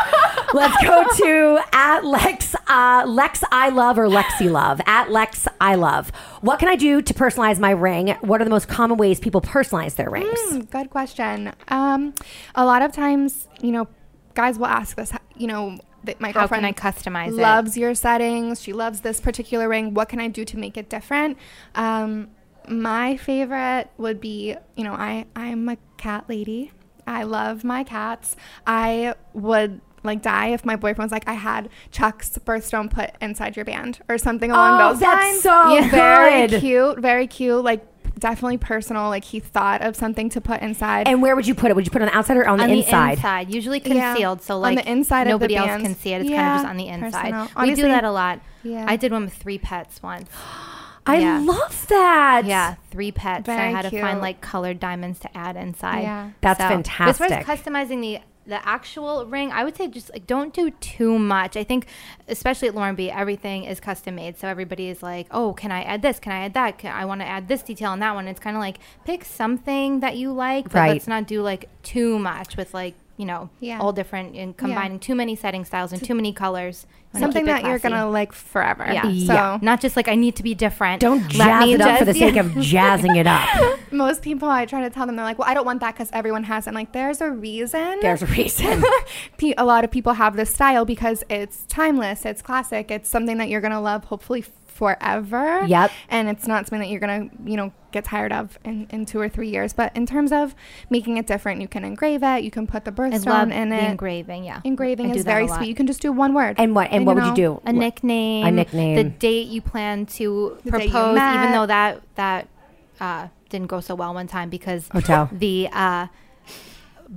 let's go to at Lex uh, Lex I love or Lexi love at Lex I love. What can I do to personalize my ring? What are the most common ways people personalize their rings? Hmm, good question. Um, a lot of times, you know, guys will ask this. You know, my How can girlfriend I customize it? loves your settings. She loves this particular ring. What can I do to make it different? Um, my favorite would be, you know, I I'm a cat lady. I love my cats. I would like die if my boyfriend was like, I had Chuck's birthstone put inside your band or something along Oh, those that's lines. so *laughs* very good. cute, very cute. Like definitely personal. Like he thought of something to put inside. And where would you put it? Would you put it on the outside or on, on the the inside? inside, usually Yeah. concealed, so On the inside of the nobody else band. can see it. It's kind Yeah, of just on the inside. personal. we do that a lot. Yeah. I did one with three pets once. *gasps* I Yeah. love that. Yeah, three pets. I Very had to find like colored diamonds to add inside. Yeah. That's So, but As fantastic. far as customizing the the actual ring, I would say just like don't do too much. I think, especially at Lauren B, everything is custom made, so everybody is like, "Oh, can I add this? Can I add that? Can, I want to add this detail on that one." It's kind of like pick something that you like, but Right. let's not do like too much with like you know Yeah. all different and combining too many setting styles and too many colors. Something that you're gonna like forever. Yeah. So not just like I need to be different. Don't Let jazz me it up for the just- sake of jazzing it up. *laughs* most people, I try to tell them, they're like, "Well, I don't want that because everyone has it." I'm like, there's a reason. There's a reason. *laughs* A lot of people have this style because it's timeless, it's classic, it's something that you're gonna love, hopefully forever. Yep. And it's not something that you're gonna, you know, get tired of in, in two or three years. But in terms of making it different, you can engrave it. You can put the birthstone in it. engraving. Yeah, Engraving I is very sweet. You can just do one word. And what? And, what would you do? a nickname, A nickname. the date you plan to The propose, even though that that uh, didn't go so well one time because Hotel. the uh,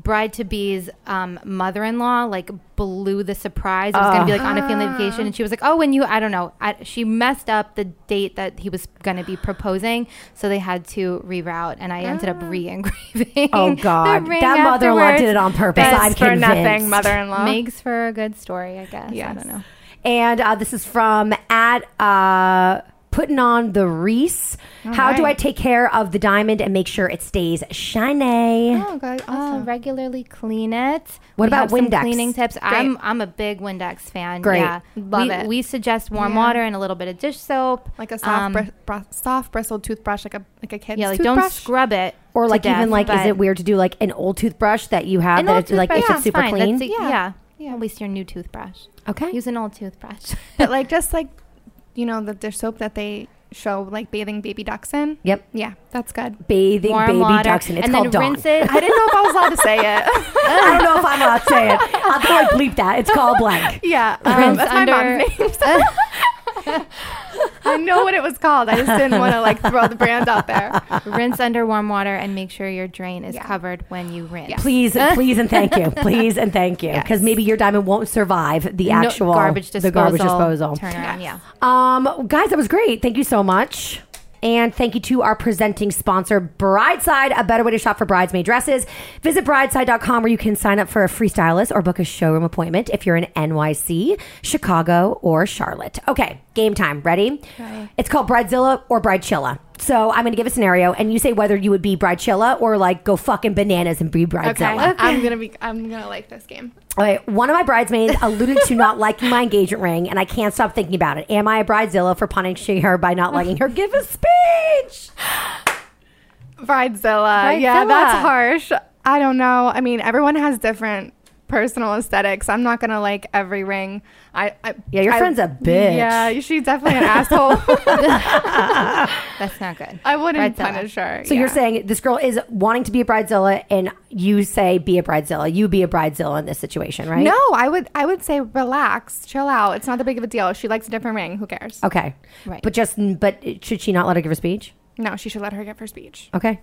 bride to be's um, mother-in-law like blew the surprise. It was going to be like on a family vacation, and she was like, "Oh, when you, I don't know." I, she messed up the date that he was going to be proposing, so they had to reroute, and I ended up re-engraving. Oh *laughs* God, that mother-in-law did it on purpose. Best I'm for convinced. nothing, mother-in-law. Makes for a good story, I guess. Yeah, I don't know. And uh, this is from at uh, putting on the Reese. How do I right. take care of the diamond and make sure it stays shiny? oh, good. Uh, Awesome. regularly clean it. What We about have some Windex? cleaning tips? I'm I'm a big Windex fan. Great. Yeah. Love we, it. We suggest warm Yeah. water and a little bit of dish soap. like a soft, Um, br- br- soft bristled toothbrush, like a like a kid's yeah, like toothbrush. don't scrub it. Or to like even like, is but it weird to do like an old toothbrush that you have An that old it's like if it's is super fine. clean? That's a- Yeah. yeah. Yeah. At least your new toothbrush. okay. Use an old toothbrush. but like just like you know the dish soap that they show like bathing baby ducks in. Yep. Yeah, that's good. Bathing warm baby water, ducks and it's and called then Dawn. rinse it. I didn't know if I was allowed to say it. *laughs* I don't know if I'm allowed to say it. I'll probably bleep that. It's called blank. yeah, um, Rinse that's my under- mom's name. *laughs* *laughs* I know what it was called. I just didn't want to like throw the brand out there. *laughs* rinse under warm water and make sure your drain is Yeah. covered when you rinse. Please, *laughs* please, and thank you. Please and thank you. Because Yes. maybe your diamond won't survive the No- actual garbage disposal. The garbage disposal. Turn around. Yeah. Um, guys, that was great. Thank you so much. And thank you to our presenting sponsor, Brideside, a better way to shop for bridesmaid dresses. Visit brideside.com where you can sign up for a free stylist or book a showroom appointment if you're in NYC, Chicago, or Charlotte. Okay, game time. Ready? It's called Bridezilla or Bridechilla. So I'm going to give a scenario, and you say whether you would be bridezilla or like go fucking bananas and be bridezilla. Okay, Bridezilla. I'm gonna be. I'm gonna like this game. Okay, one of my bridesmaids alluded to not liking my engagement ring, and I can't stop thinking about it. Am I a bridezilla for punishing her by not letting her give a speech? Bridezilla. Yeah, Bridezilla. that's harsh. I don't know. I mean, everyone has different personal aesthetics. I'm not gonna like every ring. I, I Yeah, your I- friend's a bitch. Yeah, she's definitely an asshole. *laughs* That's not good. I wouldn't Bridezilla. punish her. So you're saying this girl is wanting to be a bridezilla, and you say be a bridezilla. You be a bridezilla in this situation, right? No, I would. I would say relax, chill out. It's not that big of a deal. She likes a different ring. Who cares? Okay. Right. But just, but should she not let her give her speech? No, she should let her give her speech. Okay.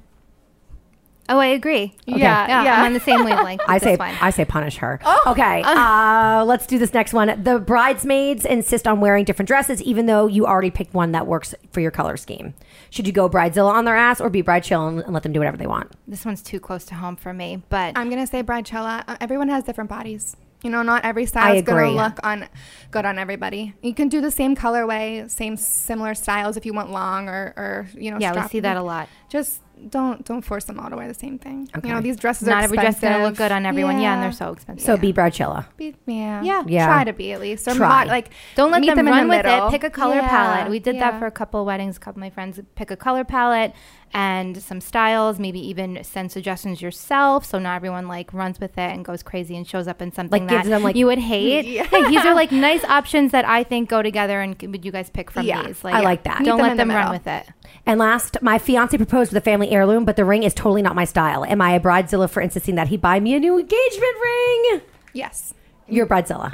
Oh, I agree. Yeah, Yeah, yeah. I'm on the same wavelength. *laughs* I say this one. I say punish her. okay, *laughs* uh, let's do this next one. The bridesmaids insist on wearing different dresses, even though you already picked one that works for your color scheme. Should you go bridezilla on their ass or be bride chill and, and let them do whatever they want? this one's too close to home for me, but I'm gonna say Bridechilla. Uh, everyone has different bodies. You know, not every style I is gonna look on good on everybody. You can do the same colorway, same similar styles if you want long or, or you know. yeah, we see that a lot. Just don't don't force them all to wear the same thing. Okay. You know, these dresses are Not are every dress is gonna look good on everyone. Yeah, and they're so expensive. So be bridechilla. Be, yeah. Yeah. Yeah. Try to be at least. Or Try. mod- like Don't let them, in run the with it. Pick a color Yeah, palette. We did that for a couple of weddings. A couple of my friends pick a color palette and some styles. Maybe even send suggestions yourself, so not everyone like runs with it and goes crazy and shows up in something Like, that them, like- you would hate. *laughs* Yeah. Hey, these are like nice options that I think go together, and would you guys pick from Yeah. these? Like, I like that. Don't them let in the them run with it. And last, my fiance proposed with a family heirloom, but the ring is totally not my style. Am I a bridezilla for insisting that he buy me a new engagement ring? Yes. You're a bridezilla.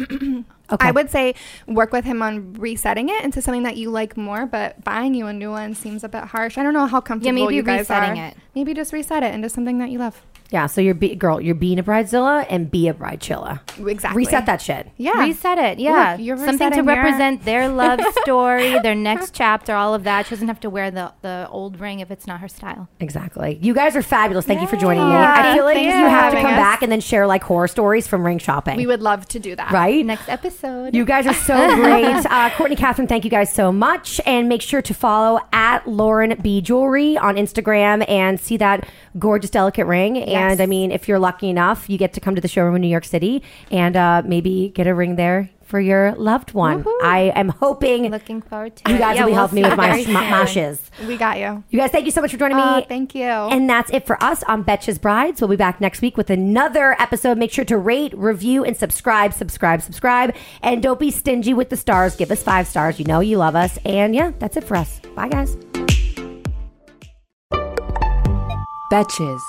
*clears throat* okay. I would say work with him on resetting it into something that you like more, but buying you a new one seems a bit harsh. I don't know how comfortable yeah, maybe you guys resetting are. it. Maybe just reset it into something that you love. Yeah, so you're be- girl, you're being a bridezilla and be a bridechilla. Exactly. Reset that shit. Yeah. Reset it, yeah. Look, you're Something to resetting your- represent their love *laughs* story, their next chapter, all of that. She doesn't have to wear the, the old ring if it's not her style. Exactly. You guys are fabulous. Thank you for joining me. I feel like you for have to having come us. back and then share like horror stories from ring shopping. We would love to do that. right? Next episode. You guys are so *laughs* great. Uh, Courtney Catherine, thank you guys so much. And make sure to follow at Lauren B. Jewelry on Instagram and see that gorgeous, delicate ring. And I mean, if you're lucky enough, you get to come to the showroom in New York City and uh, maybe get a ring there for your loved one. I am hoping Looking forward to you it. guys Yeah, will be we'll helping me see with my, very soon. mashes. *laughs* We got you. You guys, thank you so much for joining me. Uh, thank you. And that's it for us on Betches Brides. We'll be back next week with another episode. Make sure to rate, review, and subscribe, subscribe, subscribe. And don't be stingy with the stars. Give us five stars. You know you love us. And yeah, that's it for us. Bye, guys. Betches.